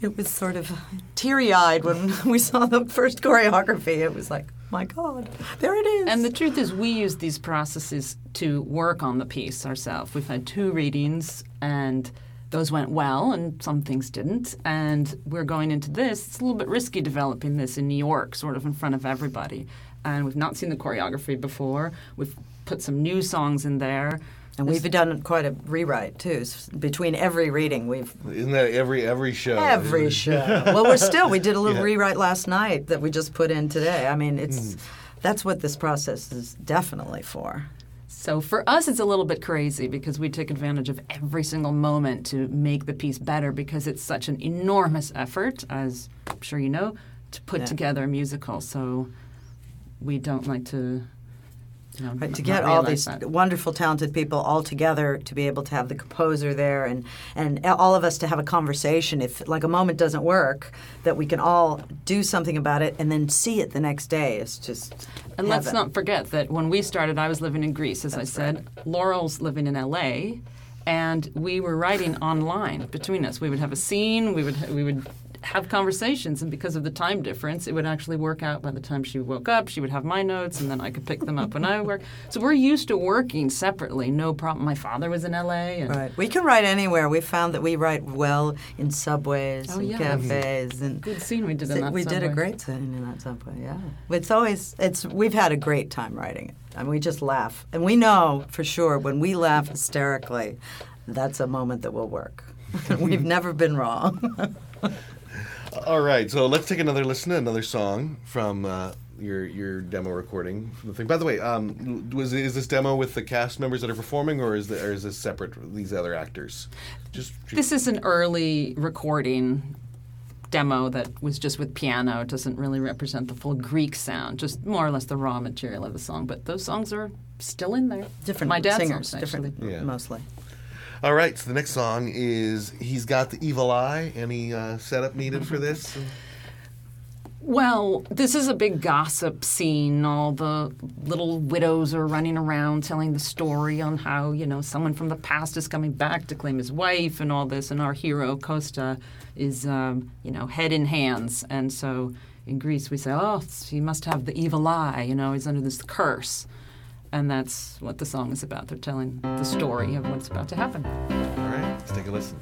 it was sort of teary eyed when we saw the first choreography. It was like, my God, there it is. And the truth is, we use these processes to work on the piece ourselves. We've had two readings, and those went well, and some things didn't. And we're going into this. It's a little bit risky developing this in New York, sort of in front of everybody. And we've not seen the choreography before. We've put some new songs in there. And we've done quite a rewrite too. Between every reading, we've Isn't that every every show? every show. well, we're still. We did a little rewrite last night that we just put in today. I mean, it's hmm. that's what this process is definitely for. So for us, it's a little bit crazy because we take advantage of every single moment to make the piece better because it's such an enormous effort, as I'm sure you know, to put Yeah. together a musical. So we don't like to you know, Right, to get all these that. wonderful, talented people all together, to be able to have the composer there, and and all of us to have a conversation. If like a moment doesn't work, that we can all do something about it, and then see it the next day. It's just And let's not forget that when we started, I was living in Greece, as I said. Laurel's living in LA, and we were writing online between us. We would have a scene, we would we would have conversations, and because of the time difference, it would actually work out. By the time she woke up, she would have my notes, and then I could pick them up when I work. So we're used to working separately, no problem. My father was in LA, and Right. We can write anywhere. We found that we write well in subways Oh, and yeah. cafes and good scene we did in that. we did a great scene in that subway. Yeah, it's always it's we've had a great time writing it. I mean, we just laugh, and we know for sure when we laugh hysterically, that's a moment that will work. we've never been wrong. All right, so let's take another listen to another song from uh, your your demo recording. From the thing. By the way, um, was is this demo with the cast members that are performing, or is the, or is this separate? These other actors, just This is an early recording demo that was just with piano. It doesn't really represent the full Greek sound, just more or less the raw material of the song. But those songs are still in there. different My dad's singers, songs, actually. different Yeah. mostly. All right, so the next song is "He's Got the Evil Eye." Any uh, setup needed for this? Well, this is a big gossip scene. All the little widows are running around telling the story on how, you know, someone from the past is coming back to claim his wife and all this. And our hero, Costa, is, um, you know, head in hands. And so in Greece, we say, oh, he must have the evil eye, you know, he's under this curse. And that's what the song is about. They're telling the story of what's about to happen. All right, let's take a listen.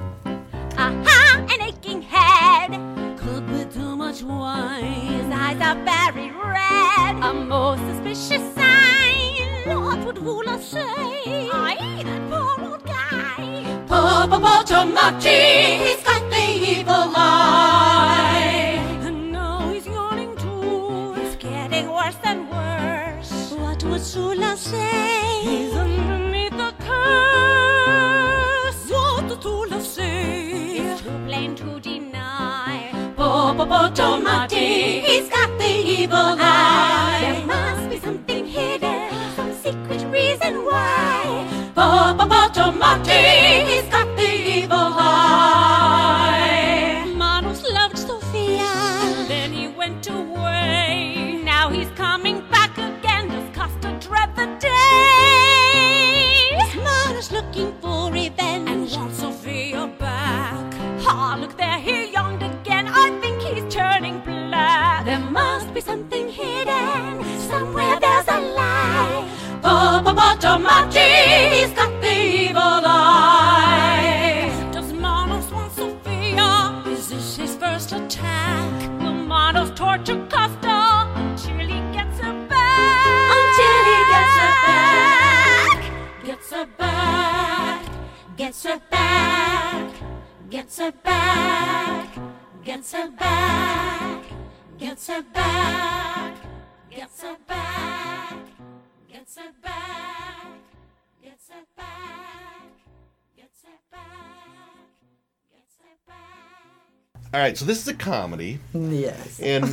Aha, an aching head. Could be too much wine. His eyes are very red. A most suspicious sign. What would Hula say? Aye, that poor old guy. Popopotomati, he's got the evil eye. Worse. What would Sula say? He's underneath the curse. What would Sula say? It's too plain to deny. Popopotomati, he's got the evil eye. There must be something hidden, some secret reason why. Popopotomati, he's of my All right, so this is a comedy. Yes. and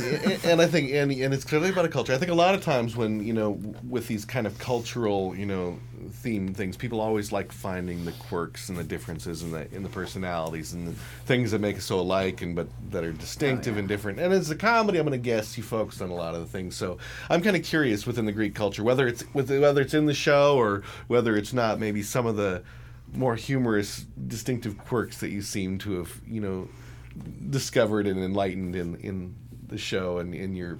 and I think and and it's clearly about a culture. I think a lot of times when you know with these kind of cultural you know theme things, people always like finding the quirks and the differences in the in the personalities and the things that make us so alike and but that are distinctive oh, and different. And as a comedy, I'm going to guess you focused on a lot of the things. So I'm kind of curious within the Greek culture whether it's with whether it's in the show or whether it's not. Maybe some of the more humorous, distinctive quirks that you seem to have you know discovered and enlightened in in the show and in your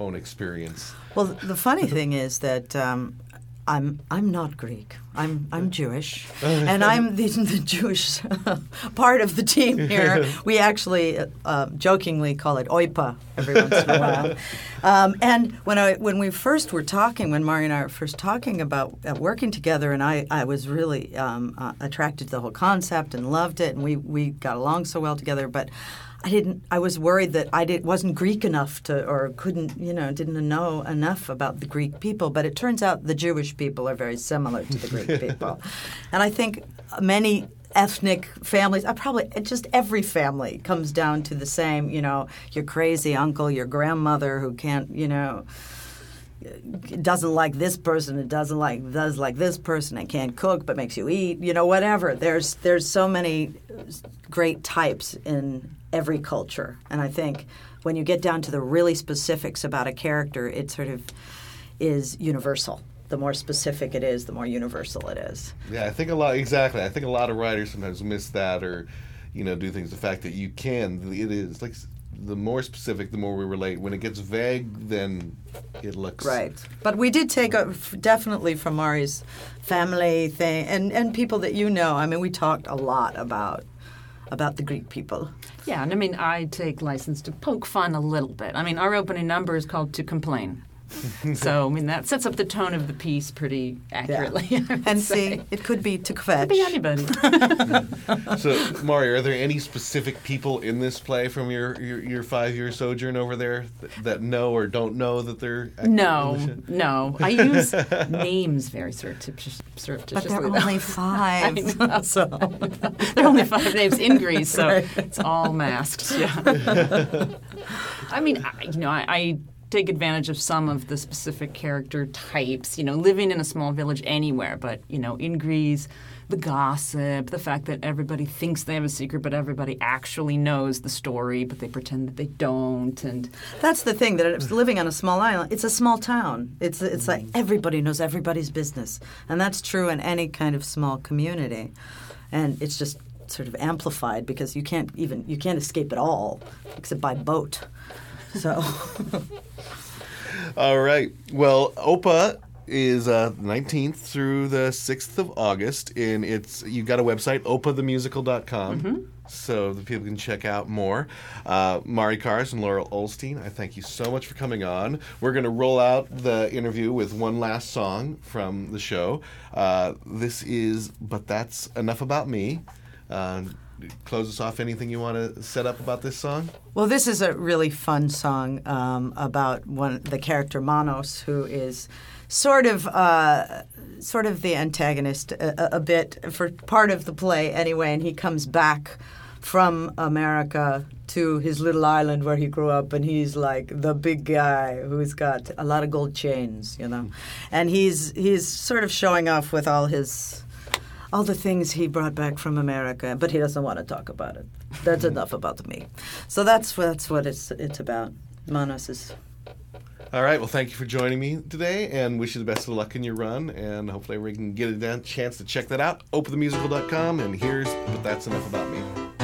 own experience. Well, the funny thing is that um, I'm I'm not Greek. I'm I'm Jewish, and I'm the, the Jewish part of the team here. We actually uh, jokingly call it OIPA every once in a while. Um, and when I when we first were talking, when Mari and I were first talking about uh, working together, and I, I was really um, uh, attracted to the whole concept and loved it, and we, we got along so well together, but. I didn't. I was worried that I did, wasn't Greek enough to, or couldn't, you know, didn't know enough about the Greek people. But it turns out the Jewish people are very similar to the Greek people, and I think many ethnic families, uh, probably just every family comes down to the same. You know, your crazy uncle, your grandmother who can't, you know doesn't like this person, it doesn't like does like this person, and can't cook but makes you eat, you know, whatever. There's there's so many great types in every culture, and I think when you get down to the really specifics about a character, it sort of is universal. The more specific it is, the more universal it is. Yeah, I think a lot exactly. I think a lot of writers sometimes miss that, or you know, do things. The fact that you can, it is like the more specific, the more we relate. When it gets vague, then it looks Right. But we did take a, f- definitely from Mari's family thing and, and people that you know. I mean, we talked a lot about about the Greek people. Yeah, and I mean, I take license to poke fun a little bit. I mean, our opening number is called "To Complain," so I mean that sets up the tone of the piece pretty accurately. I would And say. see, it could be to kvetch. Could be anybody. So, Mari, are there any specific people in this play from your your, your five year sojourn over there that, that know or don't know that they're No, the no. I use names very surreptitious, But surreptitiously. there are only five. I know. so there are only five names in Greece, so it's all masked. Yeah. I mean, I, you know, I, I take advantage of some of the specific character types. You know, living in a small village anywhere, but you know, in Greece. The gossip, the fact that everybody thinks they have a secret, but everybody actually knows the story, but they pretend that they don't. And that's the thing that it's living on a small island. It's a small town. It's it's like everybody knows everybody's business, and that's true in any kind of small community. And it's just sort of amplified because you can't even you can't escape at all except by boat. So All right. Well, OPA is uh, 19th through the 6th of August, and it's you've got a website, opathemusical.com. So the people can check out more. Uh, Mari Karras and Laurel Ollstein, I thank you so much for coming on. We're going to roll out the interview with one last song from the show. Uh, this is But That's Enough About Me. Uh, close us off. Anything you want to set up about this song? Well, this is a really fun song um, about one the character Manos, who is sort of uh, sort of the antagonist a, a- a bit for part of the play anyway, and he comes back from America to his little island where he grew up, and he's like the big guy who's got a lot of gold chains, you know, and he's he's sort of showing off with all his all the things he brought back from America, but he doesn't want to talk about it. That's hmm. enough about me. So that's that's what it's it's about. Manos is All right. Well, thank you for joining me today, and wish you the best of luck in your run. And hopefully, we can get a chance to check that out. OpaTheMusical.com, and here's but that's enough about me.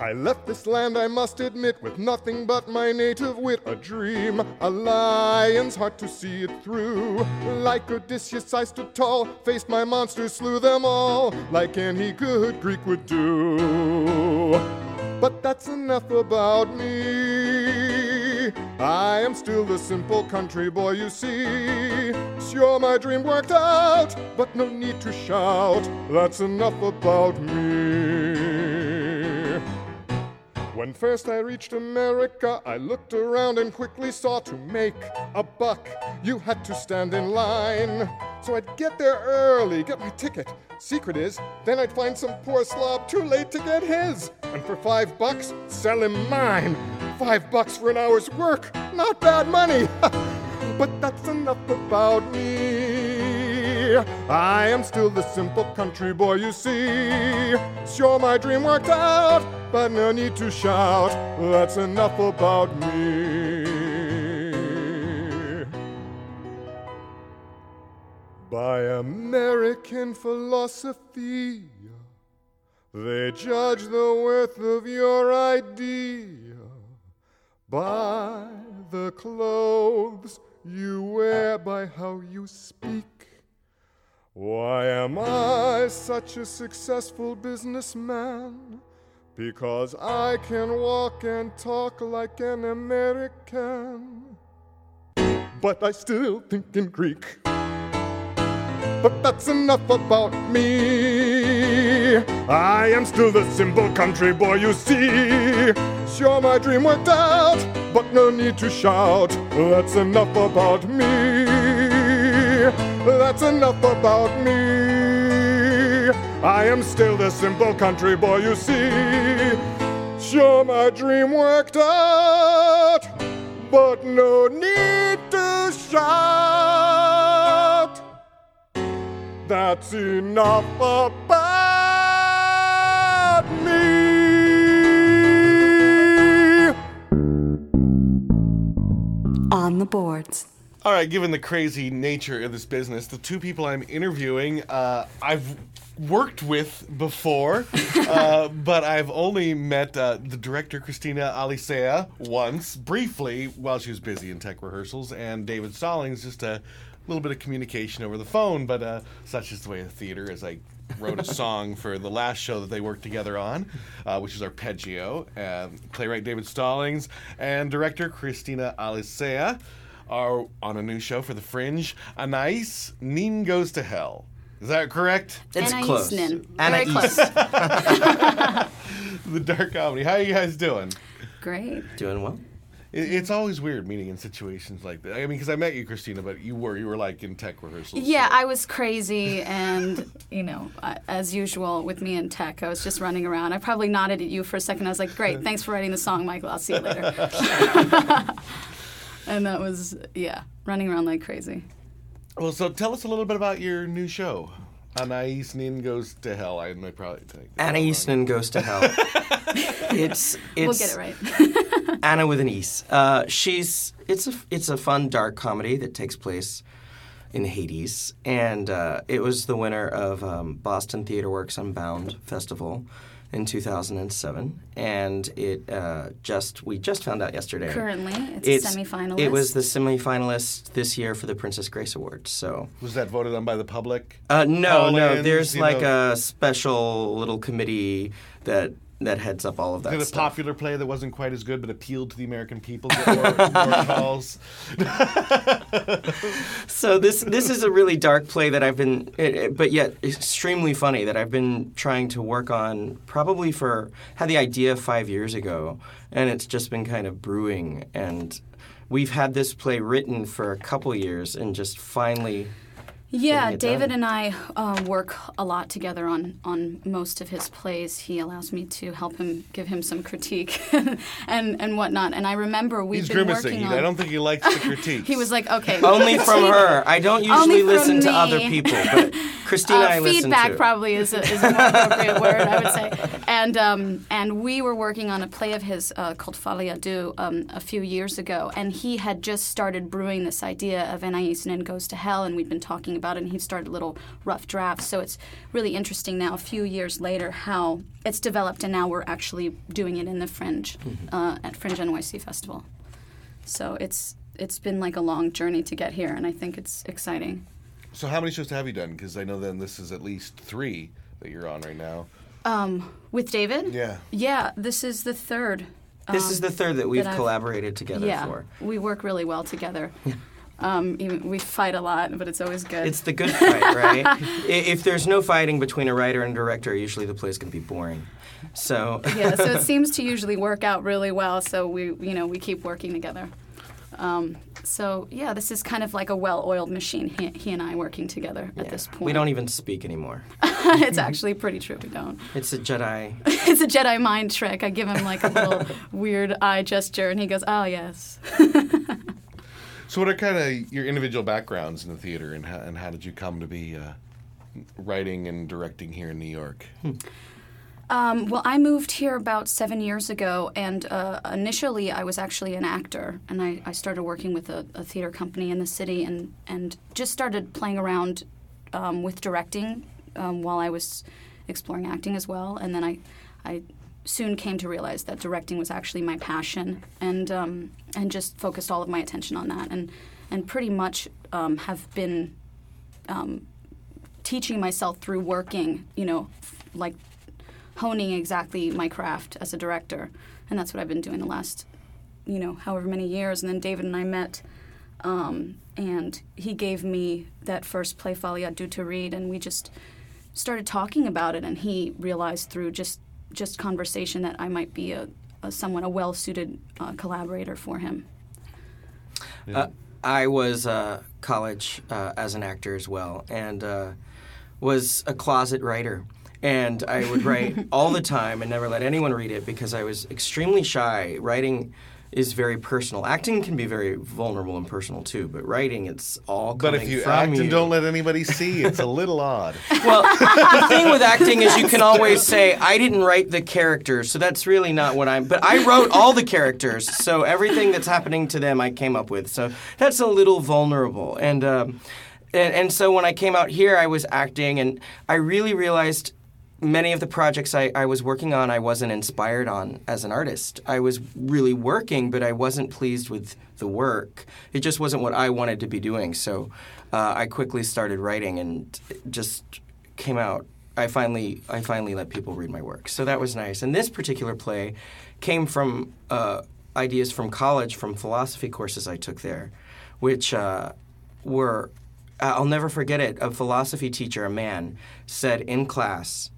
I left this land, I must admit, with nothing but my native wit. A dream, a lion's heart to see it through. Like Odysseus, I stood tall, faced my monsters, slew them all, like any good Greek would do. But that's enough about me. I am still the simple country boy you see. Sure, my dream worked out, but no need to shout. That's enough about me. When first I reached America, I looked around and quickly saw to make a buck, you had to stand in line. So I'd get there early, get my ticket. Secret is, then I'd find some poor slob too late to get his. And for five bucks, sell him mine. Five bucks for an hour's work, not bad money. but that's enough about me. I am still the simple country boy you see. Sure, my dream worked out, but no need to shout. That's enough about me. By American philosophy, they judge the worth of your idea by the clothes you wear, by how you speak. Why am I such a successful businessman? Because I can walk and talk like an American. But I still think in Greek. But that's enough about me. I am still the simple country boy you see. Sure, my dream worked out, but no need to shout. That's enough about me. That's enough about me. I am still the simple country boy you see. Sure, my dream worked out, but no need to shout. That's enough about me. On the boards. All right, given the crazy nature of this business, the two people I'm interviewing, uh, I've worked with before, uh, but I've only met uh, the director Christina Alicea once, briefly, while she was busy in tech rehearsals, and David Stallings, just a little bit of communication over the phone, but uh, such is the way of theater, as I wrote a song for the last show that they worked together on, uh, which is Arpeggio. And playwright David Stallings and director Christina Alicea are on a new show for the Fringe. Anais Nin Goes to Hell. Is that correct? It's Anais close. Nin. Anna Very close. The dark comedy. How are you guys doing? Great. Doing well. It- It's always weird meeting in situations like that. I mean, because I met you, Christina, but you were you were like in tech rehearsals. Yeah, so- I was crazy, and you know, I- as usual with me in tech, I was just running around. I probably nodded at you for a second. I was like, "Great, thanks for writing the song, Michael. I'll see you later." and that was yeah, running around like crazy. Well, so tell us a little bit about your new show. Anais Nin Goes to Hell. I might probably take that Anna wrong. Goes to hell. it's it's we'll get it right. Anna with an East. Uh, she's it's a it's a fun dark comedy that takes place in Hades, and uh, it was the winner of um, Boston Theater Works Unbound Festival in 2007, and it uh, just we just found out yesterday. Currently, it's, a semifinalist. It was the semifinalist this year for the Princess Grace Award. So Was that voted on by the public? uh, no, no, Call-ins, there's like know. a special little committee that that heads up all of that Did a stuff. popular play that wasn't quite as good but appealed to the American people get more, more calls? So this this is a really dark play that I've been, it, it- but yet extremely funny that I've been trying to work on. Probably for had the idea five years ago, and it's just been kind of brewing. And we've had this play written for a couple years, and just finally. Yeah, David done. and I uh, work a lot together on, on most of his plays. He allows me to help him, give him some critique and, and whatnot. And I remember we've He's been grimacing. working He- on. I don't think he likes the critique. He was like, okay. Only from her. I don't usually from listen to other people, but Christina Uh, I listen feedback to. probably is a, is a more appropriate word, I would say. And um, and we were working on a play of his uh, called Folie à Deux um, a few years ago, and he had just started brewing this idea of Anais Nin Goes to Hell, and we'd been talking about it, and he started little rough drafts. So it's really interesting now, a few years later, how it's developed, and now we're actually doing it in the Fringe uh, at Fringe NYC Festival. So it's it's been like a long journey to get here, and I think it's exciting. So how many shows have you done? Because I know then this is at least three that you're on right now. Um, with David? Yeah. Yeah, this is the third. This um, is the third that we've I've- collaborated together yeah, for. we work really well together. Um, even, we fight a lot, but it's always good. It's the good fight, right? If there's no fighting between a writer and a director, usually the play's going to be boring. So yeah, so it seems to usually work out really well. So we, you know, we keep working together. Um, so yeah, this is kind of like a well-oiled machine. He, he and I working together at this point. we don't even speak anymore. it's actually pretty true. We don't. It's a Jedi. it's a Jedi mind trick. I give him like a little weird eye gesture, and he goes, "Oh yes." So what are kind of your individual backgrounds in the theater, and how, and how did you come to be uh, writing and directing here in New York? Um, well, I moved here about seven years ago, and uh, initially I was actually an actor, and I, I started working with a, a theater company in the city, and and just started playing around um, with directing um, while I was exploring acting as well, and then I I soon came to realize that directing was actually my passion, and um, and just focused all of my attention on that, and and pretty much um, have been um, teaching myself through working, you know, like honing exactly my craft as a director, and that's what I've been doing the last, you know, however many years. And then David and I met, um, and he gave me that first play Folie à Deux to read, and we just started talking about it. And he realized through just just conversation that I might be a, a somewhat a well suited uh, collaborator for him. Uh, I was uh, college uh, as an actor as well, and uh, was a closet writer. And I would write all the time and never let anyone read it because I was extremely shy. Writing is very personal. Acting can be very vulnerable and personal too, but writing it's all But if you from act you. and don't let anybody see, it's a little odd. Well, the thing with acting is you can always say, I didn't write the characters, so that's really not what I'm. But I wrote all the characters, so everything that's happening to them I came up with. So that's a little vulnerable. And, um, and, and so when I came out here, I was acting, and I really realized many of the projects I, I was working on, I wasn't inspired on as an artist. I was really working, but I wasn't pleased with the work. It just wasn't what I wanted to be doing. So uh, I quickly started writing and just came out. I finally, I finally let people read my work. So that was nice. And this particular play came from uh, ideas from college, from philosophy courses I took there, which uh, were I'll never forget it. A philosophy teacher, a man, said in class,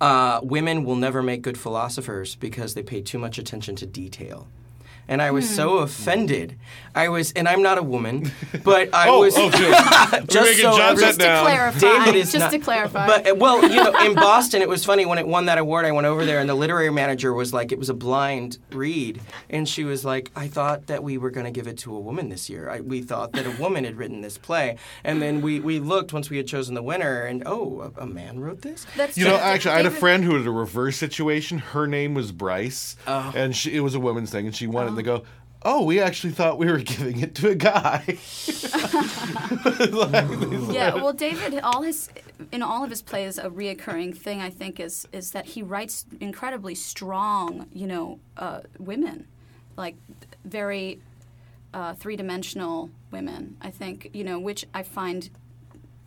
uh, "Women will never make good philosophers because they pay too much attention to detail." And I was so offended. I was, and I'm not a woman, but I Oh, was oh, just so John every- sit down. clarify, David is just not- to clarify. But uh, well, you know, in Boston, it was funny when it won that award. I went over there, and the literary manager was like, it was a blind read, and she was like, I thought that we were going to give it to a woman this year. I, we thought that a woman had written this play, and then we we looked once we had chosen the winner, and oh, a, a man wrote this. That's You know, true. actually, I had a friend who had a reverse situation. Her name was Bryce, Oh. and she, it was a woman's thing, and she wanted to go. Oh, we actually thought we were giving it to a guy. yeah, well, David, all his in all of his plays, a reoccurring thing I think is is that he writes incredibly strong, you know, uh, women, like very uh, three dimensional women. I think you know, which I find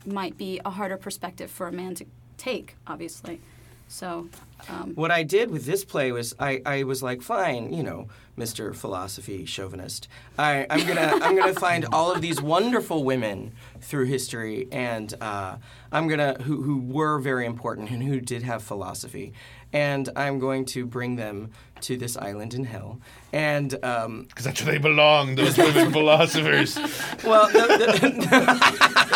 might be a harder perspective for a man to take, obviously. So, um, What I did with this play was I, I was like, fine, you know, Mr. Philosophy Chauvinist. I, I'm gonna I'm gonna find all of these wonderful women through history, and uh, I'm gonna who who were very important and who did have philosophy, and I'm going to bring them to this island in hell, and um, Because that's where they belong, those women philosophers. well, the, the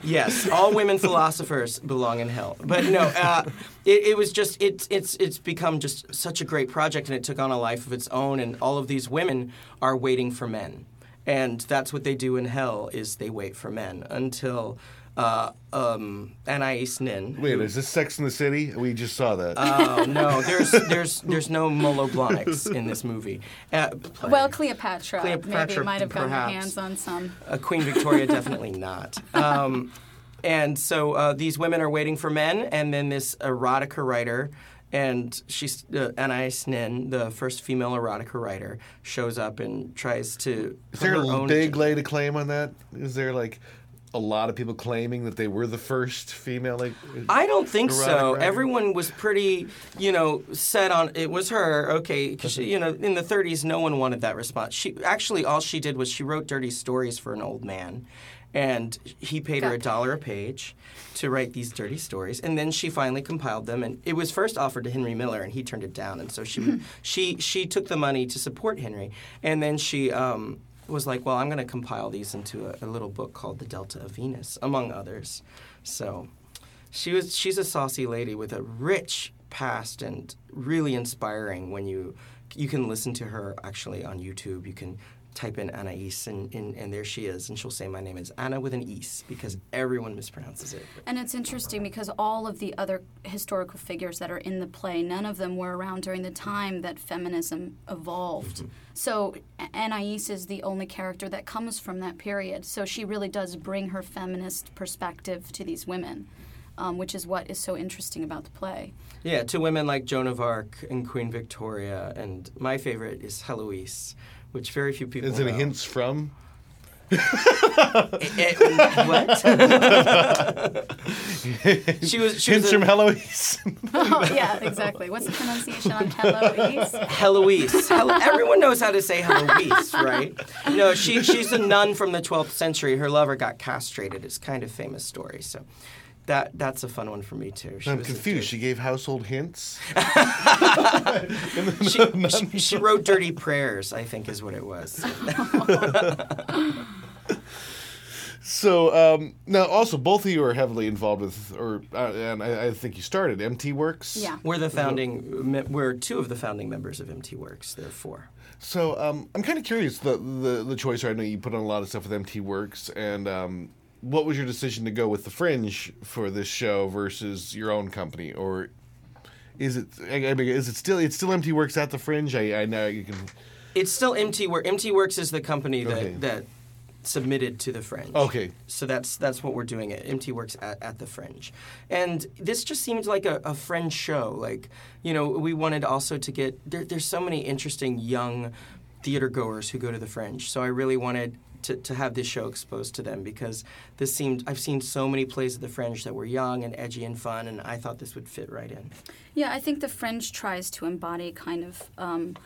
yes, all women philosophers belong in hell. But no, uh, it, it was just it's it's it's become just such a great project, and it took on a life of its own. And all of these women are waiting for men, and that's what they do in hell is they wait for men until. Uh, um, Anais Nin. Wait, is this Sex in the City? We just saw that. Oh no, there's there's there's no Manolo Blahniks in this movie. Uh, well, Cleopatra, Cleopatra, maybe might have gotten her hands on some. Uh, Queen Victoria, definitely not. Um, and so uh, these women are waiting for men, and then this erotica writer, and she's uh, Anais Nin, the first female erotica writer, shows up and tries to. is there her a own big lay to claim on that? Is there like a lot of people claiming that they were the first female? Like, I don't think so. writer? Everyone was pretty, you know, set on it was her. Okay, because you know, in the 30s, no one wanted that response. She actually all she did was she wrote dirty stories for an old man, and he paid her a dollar a page to write these dirty stories, and then she finally compiled them. And it was first offered to Henry Miller, and he turned it down. And so she she she took the money to support Henry, and then she. Um, was like, well, I'm going to compile these into a, a little book called The Delta of Venus, among others. So she was she's a saucy lady with a rich past and really inspiring when you you can listen to her actually on YouTube. You can type in Anais and, and, and there she is and she'll say my name is Anna with an East because everyone mispronounces it. And it's interesting because all of the other historical figures that are in the play, none of them were around during the time that feminism evolved. So A- Anais is the only character that comes from that period. So she really does bring her feminist perspective to these women, um, which is what is so interesting about the play. Yeah, to women like Joan of Arc and Queen Victoria and my favorite is Heloise, which very few people is it know. hints from? Eh, what? she was she Hints was from Heloise. oh, yeah, exactly. What's the pronunciation on Heloise? Heloise. Hel- everyone knows how to say Heloise, right? No, she she's a nun from the 12th century. Her lover got castrated. It's kind of famous story. So that that's a fun one for me too. She I'm was confused. She gave household hints. She, she, she wrote dirty prayers. I think is what it was. So um, now, also, both of you are heavily involved with, or uh, and I, I think you started MT Works. Yeah. We're the founding. me- We're two of the founding members of MT Works. There are four. So um, I'm kind of curious the, the the choice. I know you put on a lot of stuff with MT Works, and um, what was your decision to go with the Fringe for this show versus your own company, or is it? I mean, is it still? It's still MT Works at the Fringe. I, I know you can. It's still MT Works. MT Works is the company that Okay. that submitted to the Fringe. Okay. So that's that's what we're doing at MT Works at, at the Fringe, and this just seemed like a, a Fringe show. Like you know, we wanted also to get there, there's so many interesting young theater goers who go to the Fringe. So I really wanted. To, to have this show exposed to them because this seemed I've seen so many plays at the Fringe that were young and edgy and fun and I thought this would fit right in. Yeah, I think the Fringe tries to embody kind of um,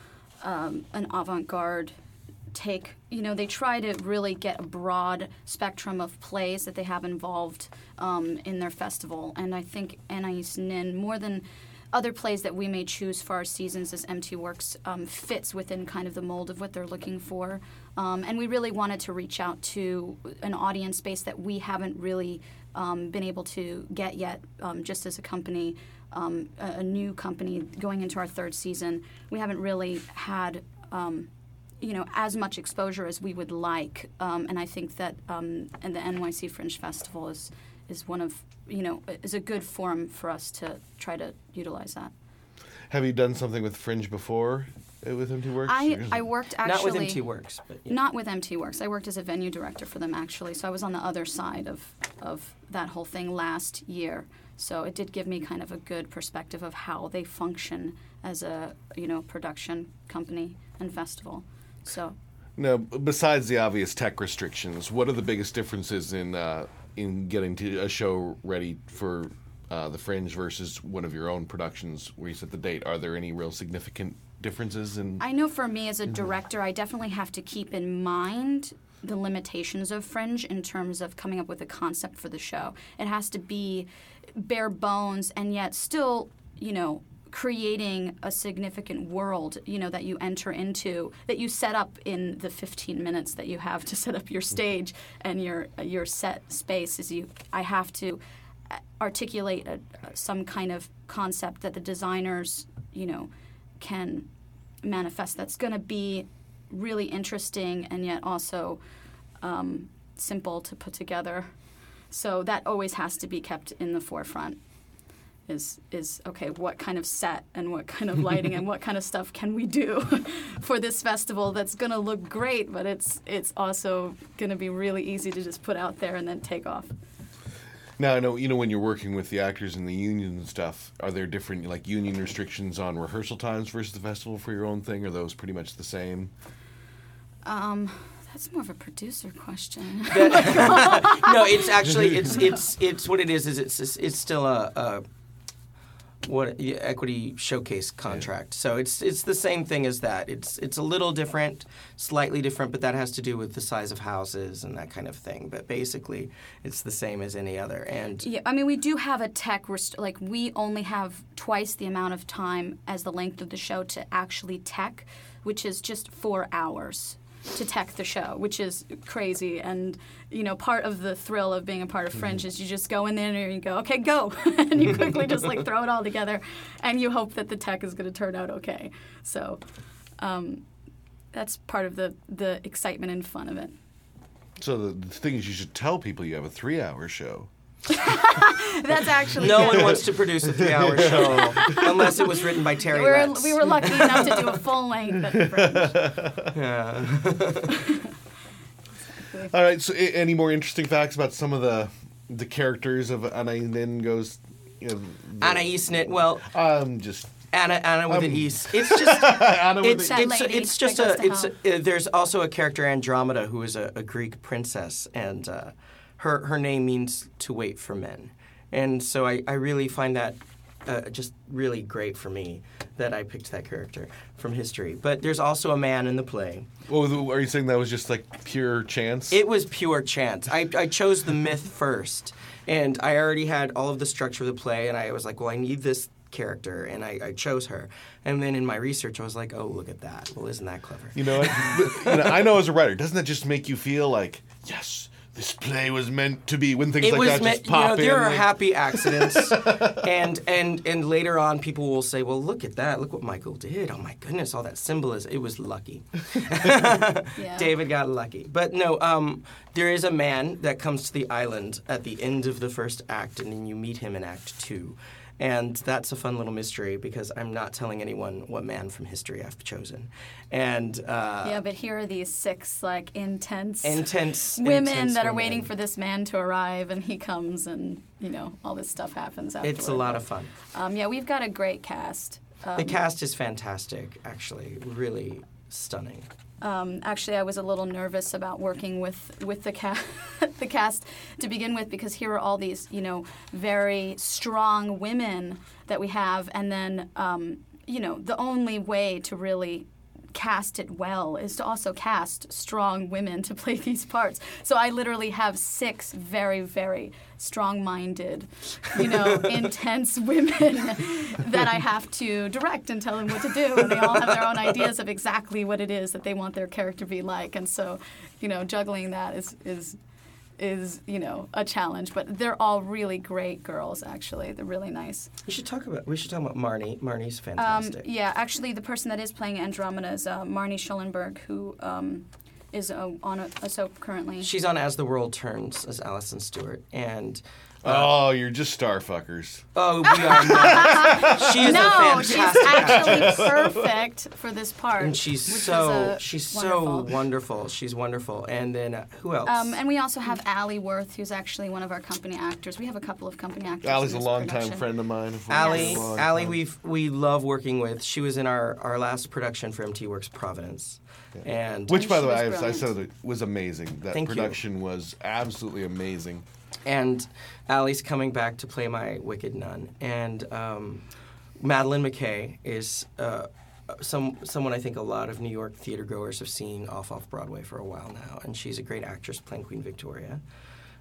um, an avant-garde take. You know, they try to really get a broad spectrum of plays that they have involved um, in their festival, and I think Anais Nin more than other plays that we may choose for our seasons as MT Works um, fits within kind of the mold of what they're looking for. Um, and we really wanted to reach out to an audience base that we haven't really um, been able to get yet, um, just as a company, um, a, a new company going into our third season. We haven't really had. Um, you know, as much exposure as we would like, um, and I think that and the NYC Fringe Festival is is one of you know is a good forum for us to try to utilize that. Have you done something with Fringe before with MT Works? I, Or I it- worked Not actually with MT Works, but yeah. not with MT Works. I worked as a venue director for them actually, so I was on the other side of of that whole thing last year. So it did give me kind of a good perspective of how they function as a you know production company and festival. So Now, besides the obvious tech restrictions, what are the biggest differences in uh, in getting to a show ready for uh, the Fringe versus one of your own productions where you set the date? Are there any real significant differences in? I know for me as a director, I definitely have to keep in mind the limitations of Fringe in terms of coming up with a concept for the show. It has to be bare bones and yet still, you know, creating a significant world, you know, that you enter into, that you set up in the 15 minutes that you have to set up your stage and your your set space is you I have to uh, articulate a, some kind of concept that the designers, you know, can manifest that's going to be really interesting and yet also um, simple to put together. So that always has to be kept in the forefront. Is is okay? What kind of set and what kind of lighting and what kind of stuff can we do for this festival that's going to look great, but it's it's also going to be really easy to just put out there and then take off. Now, I know you know when you're working with the actors and the union and stuff. Are there different like union restrictions on rehearsal times versus the festival for your own thing? Are those pretty much the same? Um, that's more of a producer question. no, it's actually it's it's it's what it is. Is it's it's still a, a what equity showcase contract. So it's it's the same thing as that. It's it's a little different, slightly different, but that has to do with the size of houses and that kind of thing. But basically, it's the same as any other. And Yeah, I mean, we do have a tech rest- like we only have twice the amount of time as the length of the show to actually tech, which is just four hours to tech the show, which is crazy. And you know, part of the thrill of being a part of Fringe is you just go in there and you go, okay, go, and you quickly just like throw it all together, and you hope that the tech is going to turn out okay. So. Um, that's part of the, the excitement and fun of it. So the, the thing is, you should tell people you have a three-hour show. That's actually no good. one wants to produce a three-hour show unless it was written by Terry we were, Letts. we were lucky enough to do a full length at Fringe. Yeah. All right. So, a- any more interesting facts about some of the the characters of Anna Nin goes? You know, the- Anna Eastnit. Well, I'm just Anna Anna with an Um, East. It's just Anna with it's That it's, lady it's just a it's a, uh, there's also a character Andromeda who is a, a Greek princess and uh, her her name means to wait for men. And so I, I really find that uh, just really great for me that I picked that character from history. But there's also a man in the play. Well, are you saying that was just like pure chance? It was pure chance. I, I chose the myth first, and I already had all of the structure of the play, and I was like, well, I need this character, and I, I chose her. And then in my research, I was like, oh, look at that. Well, isn't that clever? You know, what? you know, I know as a writer, doesn't that just make you feel like, yes, this play was meant to be when things it like was that meant, just pop you know, in. there are like- happy accidents, and and and later on, people will say, "Well, look at that! Look what Michael did! Oh my goodness, all that symbolism! It was lucky. David got lucky." But no, um, there is a man that comes to the island at the end of the first act, and then you meet him in Act Two. And that's a fun little mystery because I'm not telling anyone what man from history I've chosen. And uh, yeah, but here are these six like intense, Intense- women intense that are women. waiting for this man to arrive, and he comes, and you know all this stuff happens. Afterward. it's a lot of fun. Um, yeah, we've got a great cast. Um, The cast is fantastic, actually, really stunning. Um, actually, I was a little nervous about working with with the cast, the cast to begin with, because here are all these, you know, very strong women that we have, and then, um, you know, the only way to really cast it well is to also cast strong women to play these parts. So I literally have six very, very strong-minded, you know, intense women that I have to direct and tell them what to do, and they all have their own ideas of exactly what it is that they want their character to be like, and so, you know, juggling that is is is you know a challenge. But they're all really great girls. Actually, they're really nice. We should talk about we should talk about Marnie. Marnie's Um, fantastic. yeah, actually, the person that is playing Andromeda is uh, Marnie Schulenburg, who um, is uh, on a, a soap currently. She's on As the World Turns as Alison Stewart, and Oh, you're just starfuckers. oh, we are not. She is no, a she's actually actress. perfect for this part. And she's so she's wonderful. so wonderful. She's wonderful. And then uh, who else? Um, and we also have Allie Worth, who's actually one of our company actors. We have a couple of company actors. Allie's a this longtime friend of mine. Allie, Long Allie, we we love working with. She was in our, our last production for MT Works Providence, and Which, by the way, I, I said it was amazing. That Thank you. production was absolutely amazing. And Allie's coming back to play my wicked nun, and um, Madeline McKay is uh, some someone I think a lot of New York theater goers have seen off off Broadway for a while now, and she's a great actress playing Queen Victoria.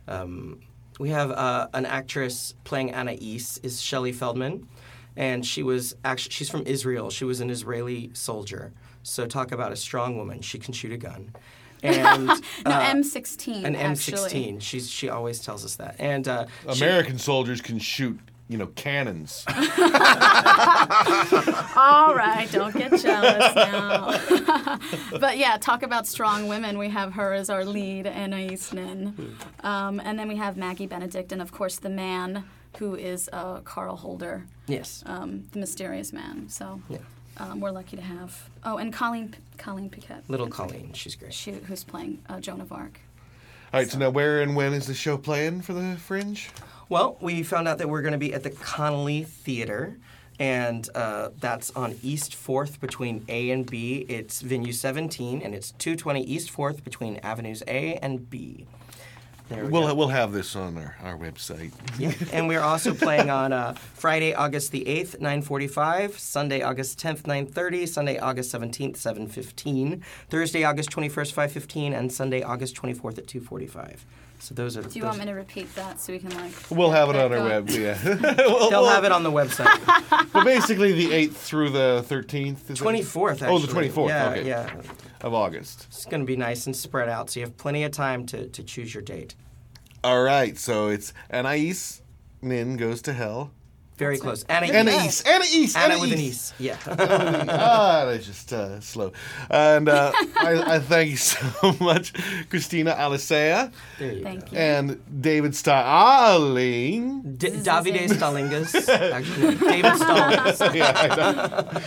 Um, we have uh, an actress playing Anna East is Shelley Feldman, and she was actually she's from Israel. She was an Israeli soldier. So talk about a strong woman. She can shoot a gun. And No, uh, M16. an actually. M16. She's she always tells us that. And uh, she- American soldiers can shoot, you know, cannons. All right, don't get jealous now. but yeah, talk about strong women. We have her as our lead, Anais Nin. Um, and then we have Maggie Benedict, and of course the man who is uh, Carl Holder, yes, um, the mysterious man. So Yeah. Um, we're lucky to have. Oh, and Colleen, Colleen Piquet, little Colleen, she's great. she, who's playing uh, Joan of Arc. All right, so now where and when is the show playing for the Fringe? Well, we found out that we're going to be at the Connelly Theater, and uh, that's on East Fourth between A and B. It's venue 17, and it's 220 East Fourth between avenues A and B. There we We'll go. we'll have this on our, our website. Yeah, and we're also playing on uh, Friday, August the 8th, 9.45, Sunday, August 10th, 9.30, Sunday, August 17th, 7.15, Thursday, August 21st, 5.15, and Sunday, August 24th at 2.45. So those are Do you those, want me to repeat that so we can like? We'll have it on our going? web. Yeah, We'll- They'll we'll- have it on the website. But basically, the eighth through the thirteenth. 24th. Oh, the twenty fourth. Yeah, okay. yeah. Of August. It's going to be nice and spread out, so you have plenty of time to, to choose your date. All right, so it's Anais Nin goes to hell. Very close. Anna, Anais, East. Anna Anais. with an Ease. Yeah. ah, that's just uh, slow. And uh, I, I thank you so much, Christina Alicea there you Thank go. you. and David Starling. D- Davide Stallingas. Actually, David Stallings. yeah,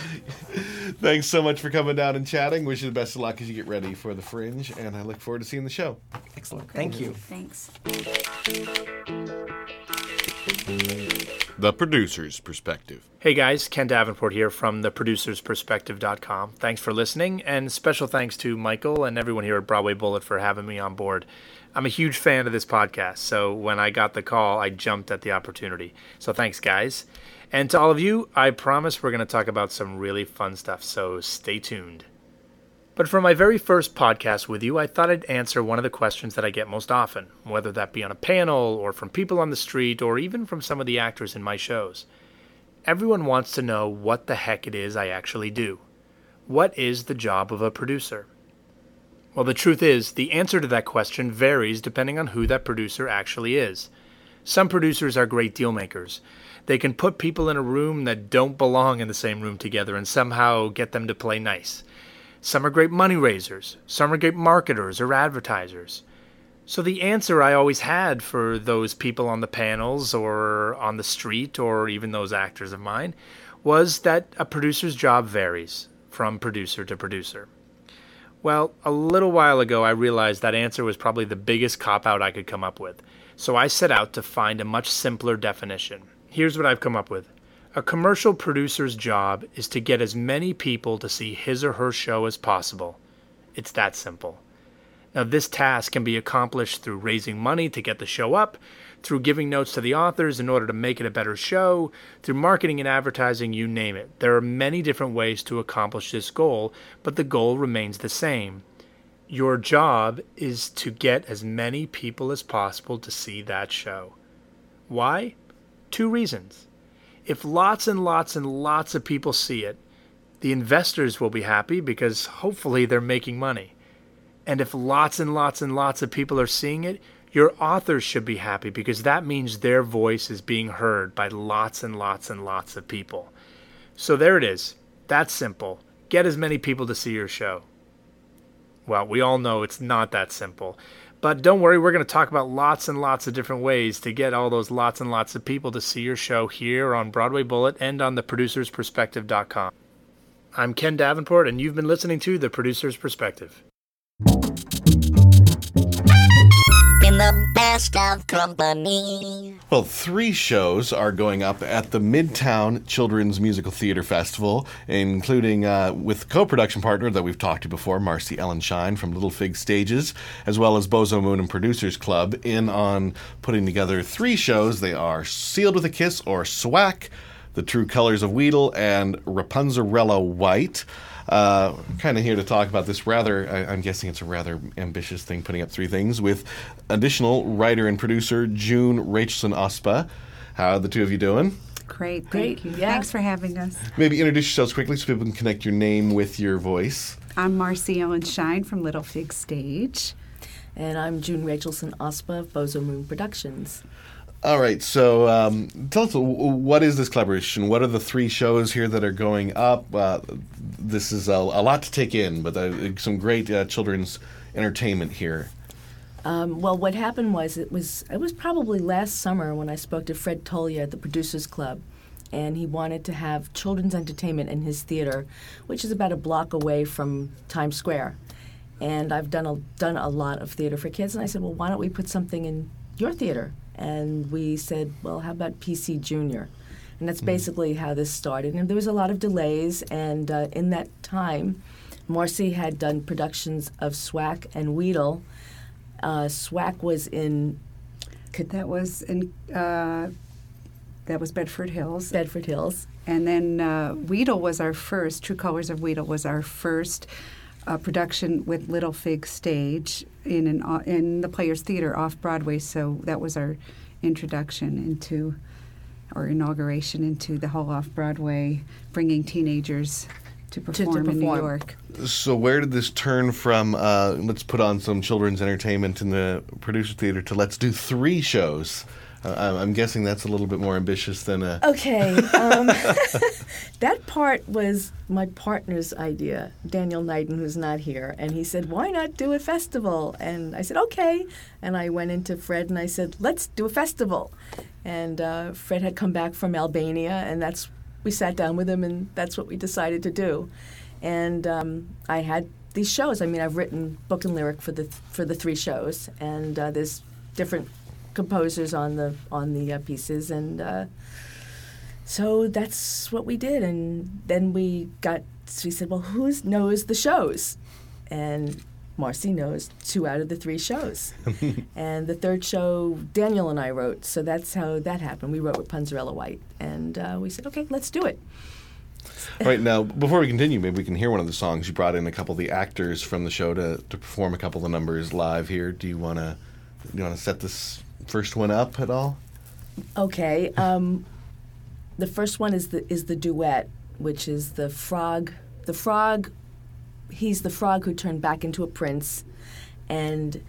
Thanks so much for coming down and chatting. Wish you the best of luck as you get ready for the Fringe, and I look forward to seeing the show. Excellent. Thank you. Thanks. The producer's perspective. Hey guys, Ken Davenport here from theproducersperspective.com. Thanks for listening, and special thanks to Michael and everyone here at Broadway Bullet for having me on board. I'm a huge fan of this podcast, so when I got the call, I jumped at the opportunity. So thanks, guys. And to all of you, I promise we're going to talk about some really fun stuff, so stay tuned. But for my very first podcast with you, I thought I'd answer one of the questions that I get most often, whether that be on a panel or from people on the street or even from some of the actors in my shows. Everyone wants to know what the heck it is I actually do. What is the job of a producer? Well, the truth is, the answer to that question varies depending on who that producer actually is. Some producers are great deal makers. They can put people in a room that don't belong in the same room together and somehow get them to play nice. Some are great money raisers. Some are great marketers or advertisers. So the answer I always had for those people on the panels or on the street or even those actors of mine was that a producer's job varies from producer to producer. Well, a little while ago, I realized that answer was probably the biggest cop out I could come up with. So I set out to find a much simpler definition. Here's what I've come up with A commercial producer's job is to get as many people to see his or her show as possible. It's that simple. Now, this task can be accomplished through raising money to get the show up, through giving notes to the authors in order to make it a better show, through marketing and advertising, you name it. There are many different ways to accomplish this goal, but the goal remains the same. Your job is to get as many people as possible to see that show. Why? Two reasons. If lots and lots and lots of people see it, the investors will be happy because hopefully they're making money. And if lots and lots and lots of people are seeing it, your authors should be happy because that means their voice is being heard by lots and lots and lots of people. So there it is. That's simple. Get as many people to see your show. Well, we all know it's not that simple. But don't worry, we're going to talk about lots and lots of different ways to get all those lots and lots of people to see your show here on Broadway Bullet and on theproducersperspective.com. I'm Ken Davenport, and you've been listening to The Producer's Perspective. The best of company. Well, three shows are going up at the Midtown Children's Musical Theater Festival, including uh, with co-production partner that we've talked to before, Marcy Ellen Shine from Little Fig Stages, as well as Bozo Moon and Producers Club, in on putting together three shows. They are Sealed with a Kiss or SWAK, The True Colors of Weedle, and Rapunzarella White. Uh, kind of here to talk about this rather, I, I'm guessing it's a rather ambitious thing, putting up three things with additional writer and producer June Rachelson Ospa. How are the two of you doing? Great, Great, thank you. yeah. Thanks for having us. Maybe introduce yourselves quickly so people can connect your name with your voice. I'm Marcy Ellen Shine from Little Fig Stage. And I'm June Rachelson Ospa of Bozo Moon Productions. All right, so um, tell us what is this collaboration? What are the three shows here that are going up? Uh, this is a, a lot to take in, but uh, some great uh, children's entertainment here. Um, well, what happened was it was it was probably last summer when I spoke to Fred Tolia at the Producers Club, and he wanted to have children's entertainment in his theater, which is about a block away from Times Square. And I've done a done a lot of theater for kids, and I said, well, why don't we put something in your theater? And we said, well, how about PC Junior? And that's basically how this started. And there was a lot of delays, and uh, in that time, Marcy had done productions of SWAK and Weedle. Uh, SWAK was in That was in uh, that was Bedford Hills. Bedford Hills. And then uh, Weedle was our first. True Colors of Weedle was our first uh, production with Little Fig Stage in an in the Players Theater off Broadway. So that was our introduction into or inauguration into the whole off Broadway, bringing teenagers to to perform in New. York. So where did this turn from? Uh, let's put on some children's entertainment in the producer theater to let's do three shows. I'm- I'm guessing that's a little bit more ambitious than a. Okay. Um, that part was my partner's idea, Daniel Knighton, who's not here. And he said, Why not do a festival? And I said, Okay. And I went into Fred and I said, Let's do a festival. And uh, Fred had come back from Albania, and that's we sat down with him, and that's what we decided to do. And um, I had these shows. I mean, I've written book and lyric for the for the three shows, and uh, there's different composers on the on the uh, pieces, and uh, so that's what we did. And then we got we said, well, who knows the shows? And Marcy knows two out of the three shows. and the third show, Daniel and I wrote. So that's how that happened. We wrote with Punzarella White, and uh, we said, okay, let's do it. right now, before we continue, maybe we can hear one of the songs. You brought in a couple of the actors from the show to, to perform a couple of the numbers live here. Do you want to do you want to set this first one up at all? Okay. Um, the first one is the is the duet, which is the frog. The frog. He's the frog who turned back into a prince, and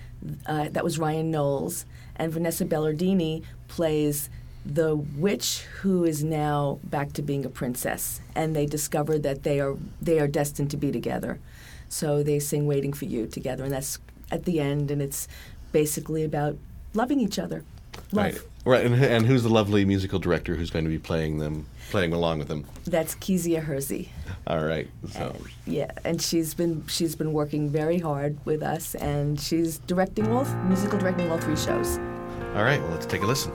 uh, that was Ryan Knowles, and Vanessa Bellardini plays the witch who is now back to being a princess, and they discover that they are they are destined to be together. So they sing "Waiting for You" together, and that's at the end, and it's basically about loving each other. Love. Right. Right. And, and who's the lovely musical director who's going to be playing them, playing along with them? That's Kezia Hersey. All right. So. Yeah, and she's been she's been working very hard with us, and she's directing all musical directing all three shows. All right. Well, let's take a listen.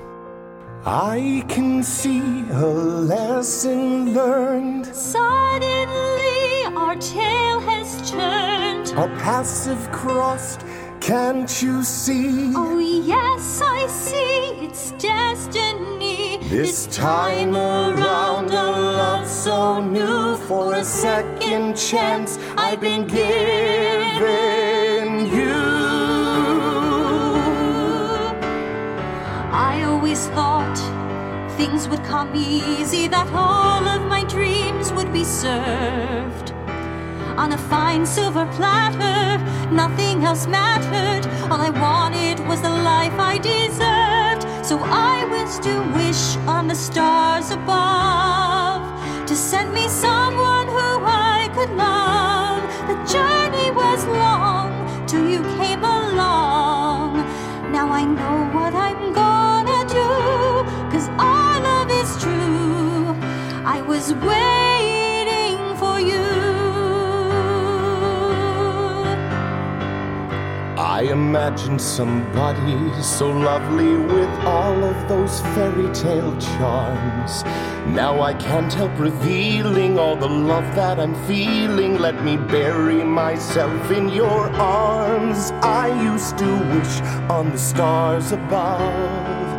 I can see a lesson learned. Suddenly our tale has turned. Our paths have crossed. Can't you see? Oh, yes, I see. It's destiny. This time around, a love so new. For a second chance, I've been given you. I always thought things would come easy, that all of my dreams would be served. On a fine silver platter, nothing else mattered. All I wanted was the life I deserved. So I was to wish on the stars above to send me someone who I could love. The journey was long till you came along. Now I know what I'm gonna do, cause our love is true. I was waiting I imagined somebody so lovely with all of those fairy tale charms. Now I can't help revealing all the love that I'm feeling. Let me bury myself in your arms. I used to wish on the stars above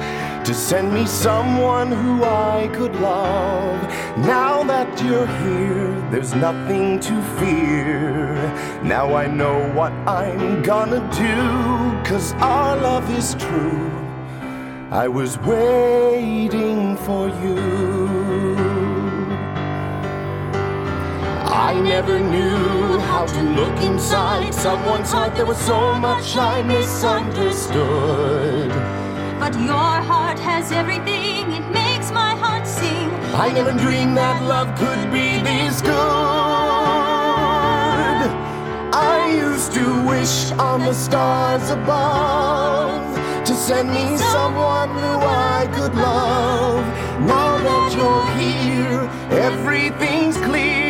to send me someone who I could love. Now that you're here, there's nothing to fear. Now I know what I'm gonna do, cause our love is true. I was waiting for you. I never knew how to look inside someone's heart. There was so much I misunderstood. But your heart has everything, it makes my heart sing. I never dreamed that love could be this good. I used to wish on the stars above to send me someone who I could love. Now that you're here, everything's clear.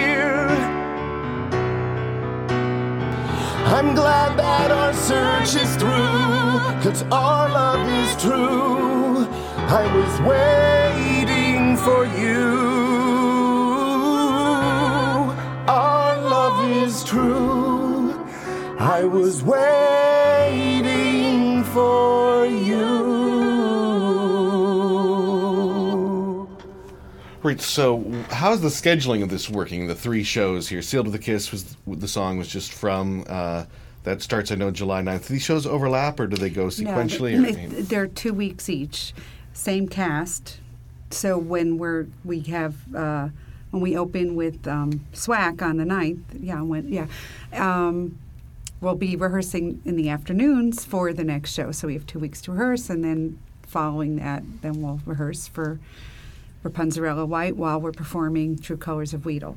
I'm glad that our search is through, cause our love is true. I was waiting for you. Our love is true. I was waiting for you. Right. So, how's the scheduling of this working? The three shows here. "Sealed with a Kiss" was the song was just from. Uh, that starts, I know, July 9th. Do these shows overlap, or do they go sequentially? No, or- they, they're two weeks each, same cast. So when we're we have uh, when we open with um, SWAK on the 9th, yeah, when yeah, um, we'll be rehearsing in the afternoons for the next show. So we have two weeks to rehearse, and then following that, then we'll rehearse for Rapunzel White while we're performing True Colors of Weedle.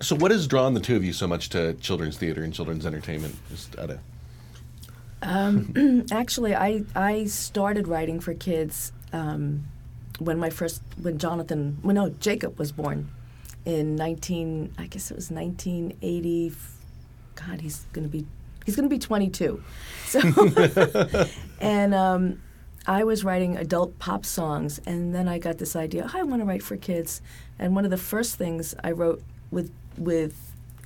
so, what has drawn the two of you so much to children's theater and children's entertainment? Just out of Um, actually, I I started writing for kids um, when my first when Jonathan well no Jacob was born in nineteen I guess it was nineteen eighty. God, he's gonna be he's gonna be twenty two. So and um, I was writing adult pop songs, and then I got this idea. "Oh, I want to write for kids, and one of the first things I wrote with with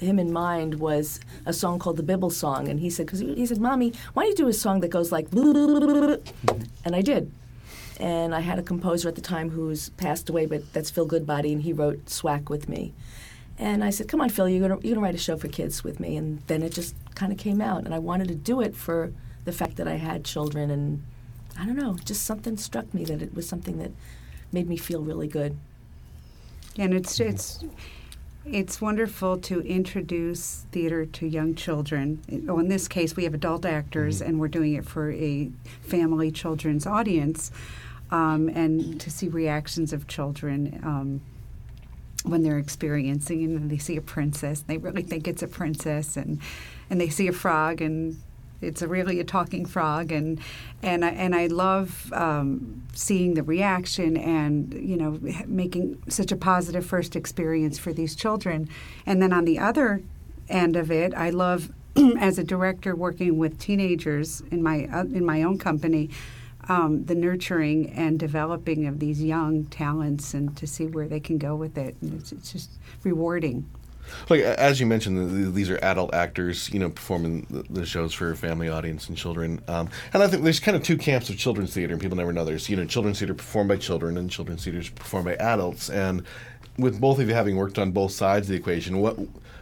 him in mind was a song called the Bible Song, and he said, because he, he said, "Mommy, why don't you do a song that goes like?" Mm-hmm. And I did, and I had a composer at the time who's passed away, but that's Phil Goodbody, and he wrote "Swack" with me. And I said, "Come on, Phil, you're gonna you're gonna write a show for kids with me." And then it just kind of came out, and I wanted to do it for the fact that I had children, and I don't know, just something struck me that it was something that made me feel really good. And it's it's it's wonderful to introduce theater to young children. Oh, in this case, we have adult actors, and we're doing it for a family children's audience, um, and to see reactions of children. Um, when they're experiencing and they see a princess, they really think it's a princess, and and they see a frog, and it's a really a talking frog, and and I, and I love um, seeing the reaction and you know making such a positive first experience for these children, and then on the other end of it, I love as a director working with teenagers in my uh, in my own company. Um, the nurturing and developing of these young talents, and to see where they can go with it, and it's, it's just rewarding. Like as you mentioned, th- th- these are adult actors, you know, performing the, shows for a family audience and children. Um, and I think there's kind of two camps of children's theater, and people never know. There's you know children's theater performed by children, and children's theater performed by adults. And with both of you having worked on both sides of the equation, what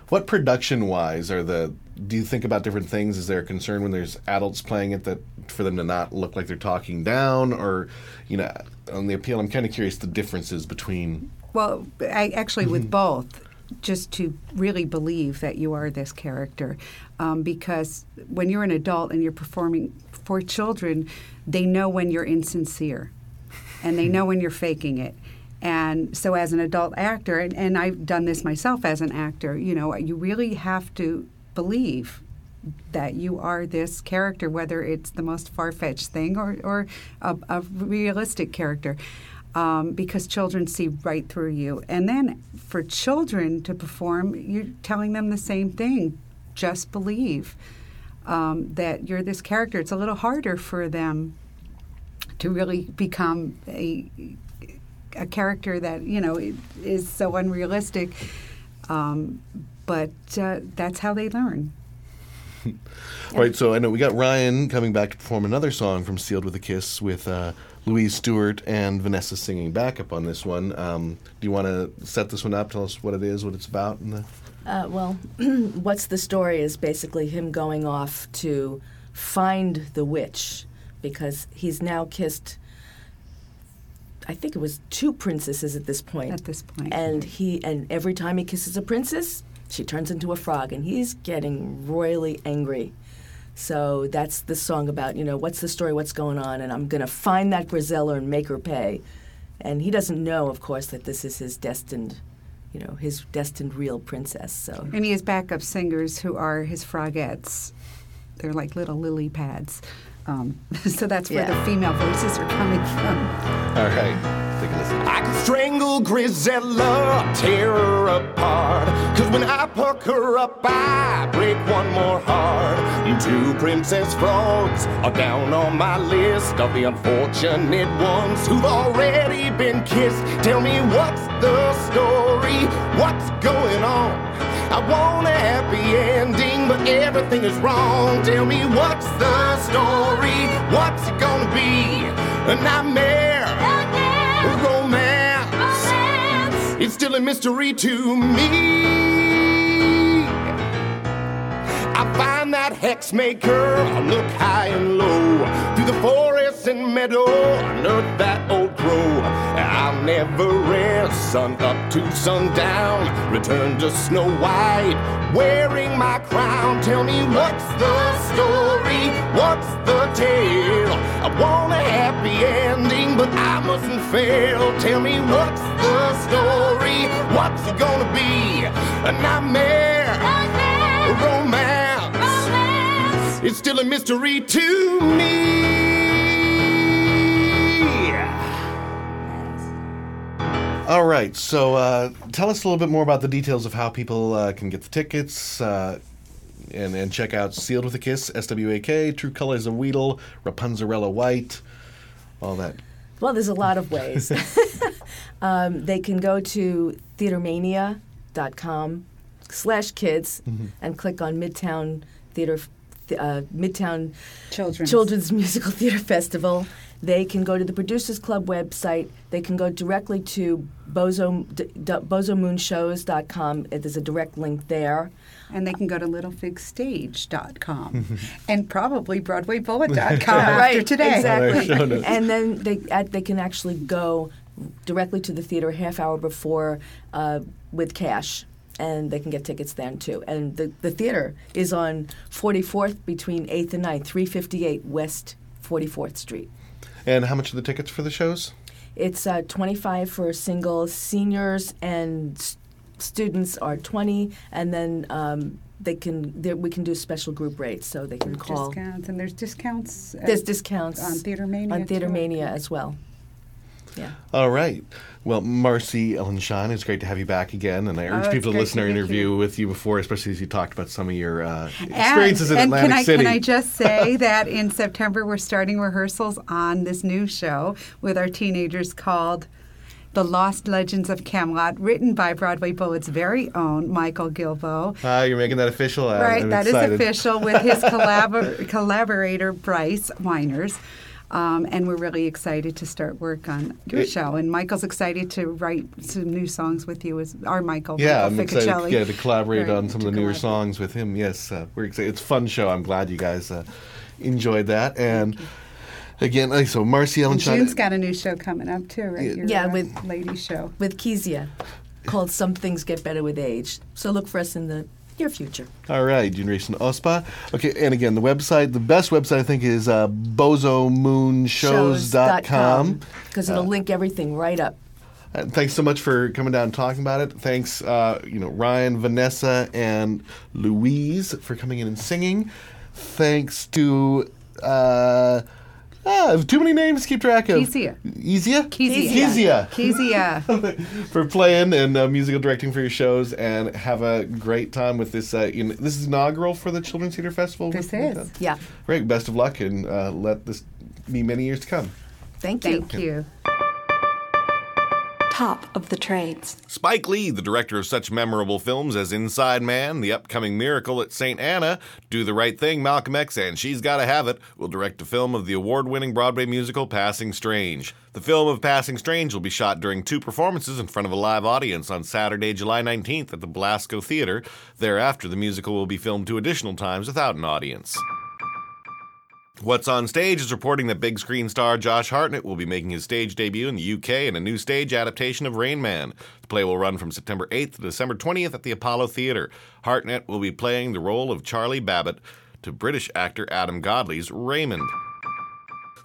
what production wise are the do you think about different things? Is there a concern when there's adults playing it that for them to not look like they're talking down, or you know, on the appeal? I'm kind of curious the differences between. Well, I actually with both, just to really believe that you are this character, um, because when you're an adult and you're performing for children, they know when you're insincere, and they know when you're faking it. And so, as an adult actor, and, and I've done this myself as an actor, you know, you really have to believe that you are this character, whether it's the most far fetched thing or, or a, a realistic character, um, because children see right through you. And then for children to perform, you're telling them the same thing just believe um, that you're this character. It's a little harder for them to really become a a character that you know is so unrealistic. Um, but uh, that's how they learn. All right, so I know we got Ryan coming back to perform another song from Sealed with a Kiss with uh, Louise Stewart and Vanessa singing backup on this one. Um, do you want to set this one up? Tell us what it is, what it's about, and the Uh, well, what's the story is basically him going off to find the witch because he's now kissed. I think it was two princesses at this point. At this point. point, and he and every time he kisses a princess, she turns into a frog, and he's getting royally angry. So that's the song about you know what's the story, what's going on, and I'm gonna find that Braziller and make her pay. And he doesn't know, of course, that this is his destined, you know, his destined real princess. So And he has backup singers who are his frogettes. They're like little lily pads. Um, so that's where Yeah. the female voices are coming from. All right, take a listen. I can strangle Grisella, tear her apart. Cause when I puck her up, I break one more heart. Two princess frogs are down on my list of the unfortunate ones who've already been kissed. Tell me what's the story? What's going on? I want a happy ending, but everything is wrong. Tell me what's the story? What's it gonna be? A nightmare? A It's still a mystery to me. I find that hex maker. I look high and low through the forest and meadow, unearth that old crow. Never rest, sun up to sundown. Return to Snow White, wearing my crown. Tell me what's the story? What's the tale? I want a happy ending, but I mustn't fail. Tell me what's the story? What's it gonna be? A nightmare? A romance? It's still a mystery to me. All right, so uh, tell us a little bit more about the details of how people uh, can get the tickets uh, and, and check out Sealed with a Kiss, SWAK, True Colors of Weedle, Rapunzarella White, all that. Well, there's a lot of ways. um, they can go to theatermania.com slash kids Mhm. and click on Midtown Theater, uh, Midtown Children's. Children's Musical Theater Festival. They can go to the Producers Club website. They can go directly to bozo, d- d- bozomoonshows.com. There's a direct link there. And they can go to littlefigstage.com and probably broadwaybullet.com right, after today. Exactly. and then they uh, they can actually go directly to the theater a half hour before uh, with cash. and they can get tickets then too. And the, the theater is on 44th between 8th and 9th, 358 West 44th Street. And how much are the tickets for the shows? It's uh, 25 for singles, seniors and s- students are 20, and then um, they can we can do special group rates, so they can call. discounts, and there's discounts. There's discounts on Theater Mania. on Theater. Mania as well. Yeah. All right. Well, Marcy Ellen Shine, it's great to have you back again. And I Oh, urge it's people to listen to our interview you. with you before, especially as you talked about some of your uh, And- experiences in and Atlantic can I, City. Can I just say that in September we're starting rehearsals on this new show with our teenagers called The Lost Legends of Camelot, written by Broadway Bullet's very own Michael Gilboe. Ah, you're making that official. Uh, right, I'm that is official with his collabor- collaborator Bryce Weiners. Um, and we're really excited to start work on your It- show. And Michael's excited to write some new songs with you, as our Michael. Yeah, Michael I'm excited Ficcicelli. yeah, to collaborate Right, on some of the newer songs with him. Yes, uh, we're excited. It's a fun show. I'm glad you guys uh, enjoyed that. And again, so Marcy Ellen And June's got a new show coming up too, right? Your, Yeah, uh, with- lady show with Kezia called Some Things Get Better with Age. So look for us in the near future. All right, Generation OSPA. Okay, and again, the website, the best website I think is uh, bozomoonshows.com. Because it'll Uh, link everything right up. Uh, thanks so much for coming down and talking about it. Thanks, uh, you know, Ryan, Vanessa, and Louise for coming in and singing. Thanks to uh, ah, too many names to keep track of. Kezia. Ezia? Kezia. Kezia. Kezia. for playing and uh, musical directing for your shows, and have a great time with this. Uh, you know, this is inaugural for the Children's Theater Festival. This With- is. Yeah. Great. Best of luck, and uh, let this be many years to come. Thank you. Thank you. Top of the trades. Spike Lee, the director of such memorable films as Inside Man, The Upcoming Miracle at St. Anna, Do the Right Thing, Malcolm X, and She's Gotta Have It, will direct a film of the award winning Broadway musical Passing Strange. The film of Passing Strange will be shot during two performances in front of a live audience on Saturday, July 19th at the Belasco Theater. Thereafter, the musical will be filmed two additional times without an audience. What's on Stage is reporting that big screen star Josh Hartnett will be making his stage debut in the UK in a new stage adaptation of Rain Man. The play will run from September 8th to December 20th at the Apollo Theatre. Hartnett will be playing the role of Charlie Babbitt to British actor Adam Godley's Raymond.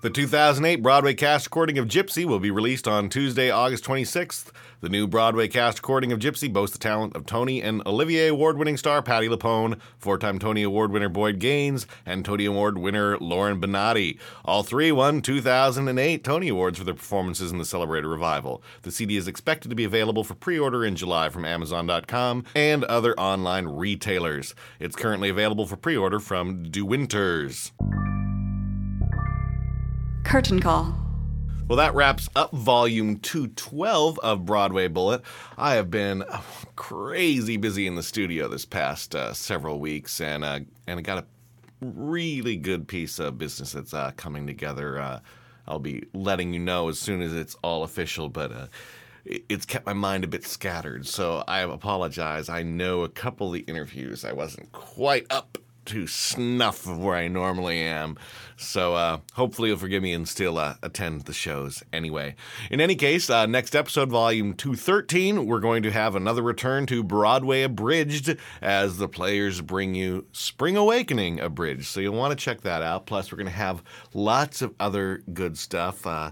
The 2008 Broadway cast recording of Gypsy will be released on Tuesday, August 26th. The new Broadway cast recording of Gypsy boasts the talent of Tony and Olivier Award winning star Patti LuPone, four time Tony Award winner Boyd Gaines, and Tony Award winner Laura Benanti. All three won 2008 Tony Awards for their performances in the celebrated revival. The CD is expected to be available for pre order in July from Amazon.com and other online retailers. It's currently available for pre order from De Winters. Curtain call. Well, that wraps up volume 212 of Broadway Bullet. I have been uh, crazy busy in the studio this past uh, several weeks, and uh, and I got a really good piece of business that's uh, coming together. Uh, I'll be letting you know as soon as it's all official, but uh, it's kept my mind a bit scattered, so I apologize. I know a couple of the interviews I wasn't quite up to snuff of where I normally am. So uh, hopefully you'll forgive me and still uh, attend the shows anyway. In any case, uh, next episode, volume 213, we're going to have another return to Broadway Abridged as the players bring you Spring Awakening Abridged. So you'll want to check that out. Plus, we're going to have lots of other good stuff. Uh,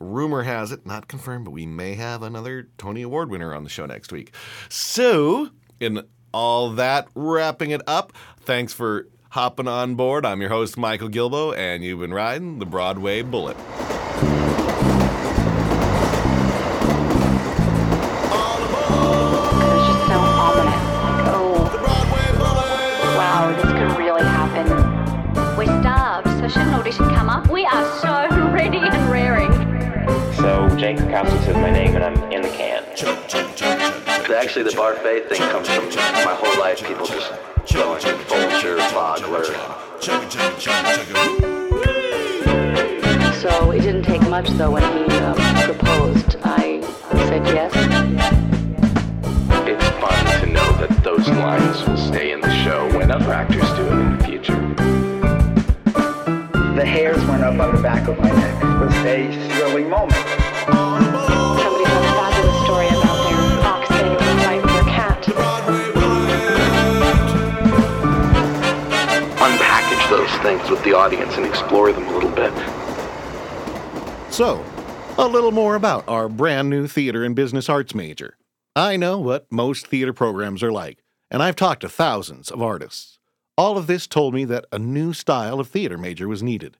rumor has it, not confirmed, but we may have another Tony Award winner on the show next week. So, in all that wrapping it up, thanks for hopping on board. I'm your host, Michael Gilboe, and you've been riding the Broadway Bullet. It's just so ominous. Oh, wow, this could really happen. We're starved, so should an audition come up? We are so ready and raring. So Jake Krakowski says my name and I'm in the can. Actually, the Barfay thing comes from my whole life. People just going Folger, Bogler. So it didn't take much, though, when he um, proposed. I said yes. It's fun to know that those lines will stay in the show when other actors do it in the future. The hairs went up on the back of my neck. It was a thrilling moment. With the audience and explore them a little bit. So, a little more about our brand new theater and business arts major. I know what most theater programs are like, and I've talked to thousands of artists. All of this told me that a new style of theater major was needed.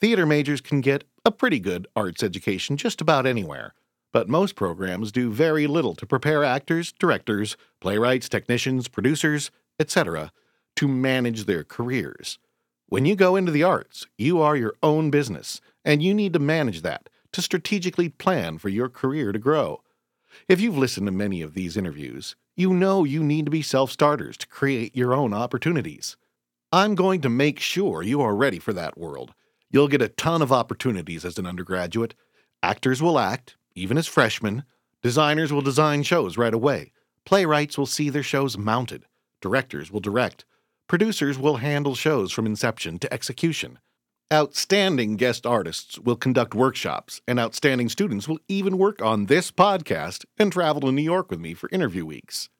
Theater majors can get a pretty good arts education just about anywhere, but most programs do very little to prepare actors, directors, playwrights, technicians, producers, etc., to manage their careers. When you go into the arts, you are your own business, and you need to manage that to strategically plan for your career to grow. If you've listened to many of these interviews, you know you need to be self starters to create your own opportunities. I'm going to make sure you are ready for that world. You'll get a ton of opportunities as an undergraduate. Actors will act, even as freshmen. Designers will design shows right away. Playwrights will see their shows mounted. Directors will direct. Producers will handle shows from inception to execution. Outstanding guest artists will conduct workshops, and outstanding students will even work on this podcast and travel to New York with me for interview weeks.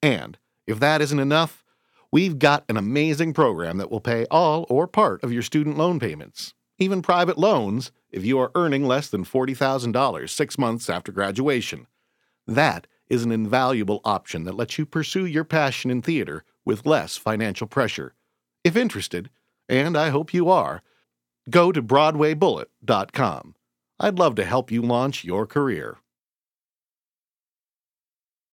And if that isn't enough, we've got an amazing program that will pay all or part of your student loan payments, even private loans if you are earning less than $40,000 six months after graduation. That is an invaluable option that lets you pursue your passion in theater with less financial pressure. If interested, and I hope you are, go to BroadwayBullet.com. I'd love to help you launch your career.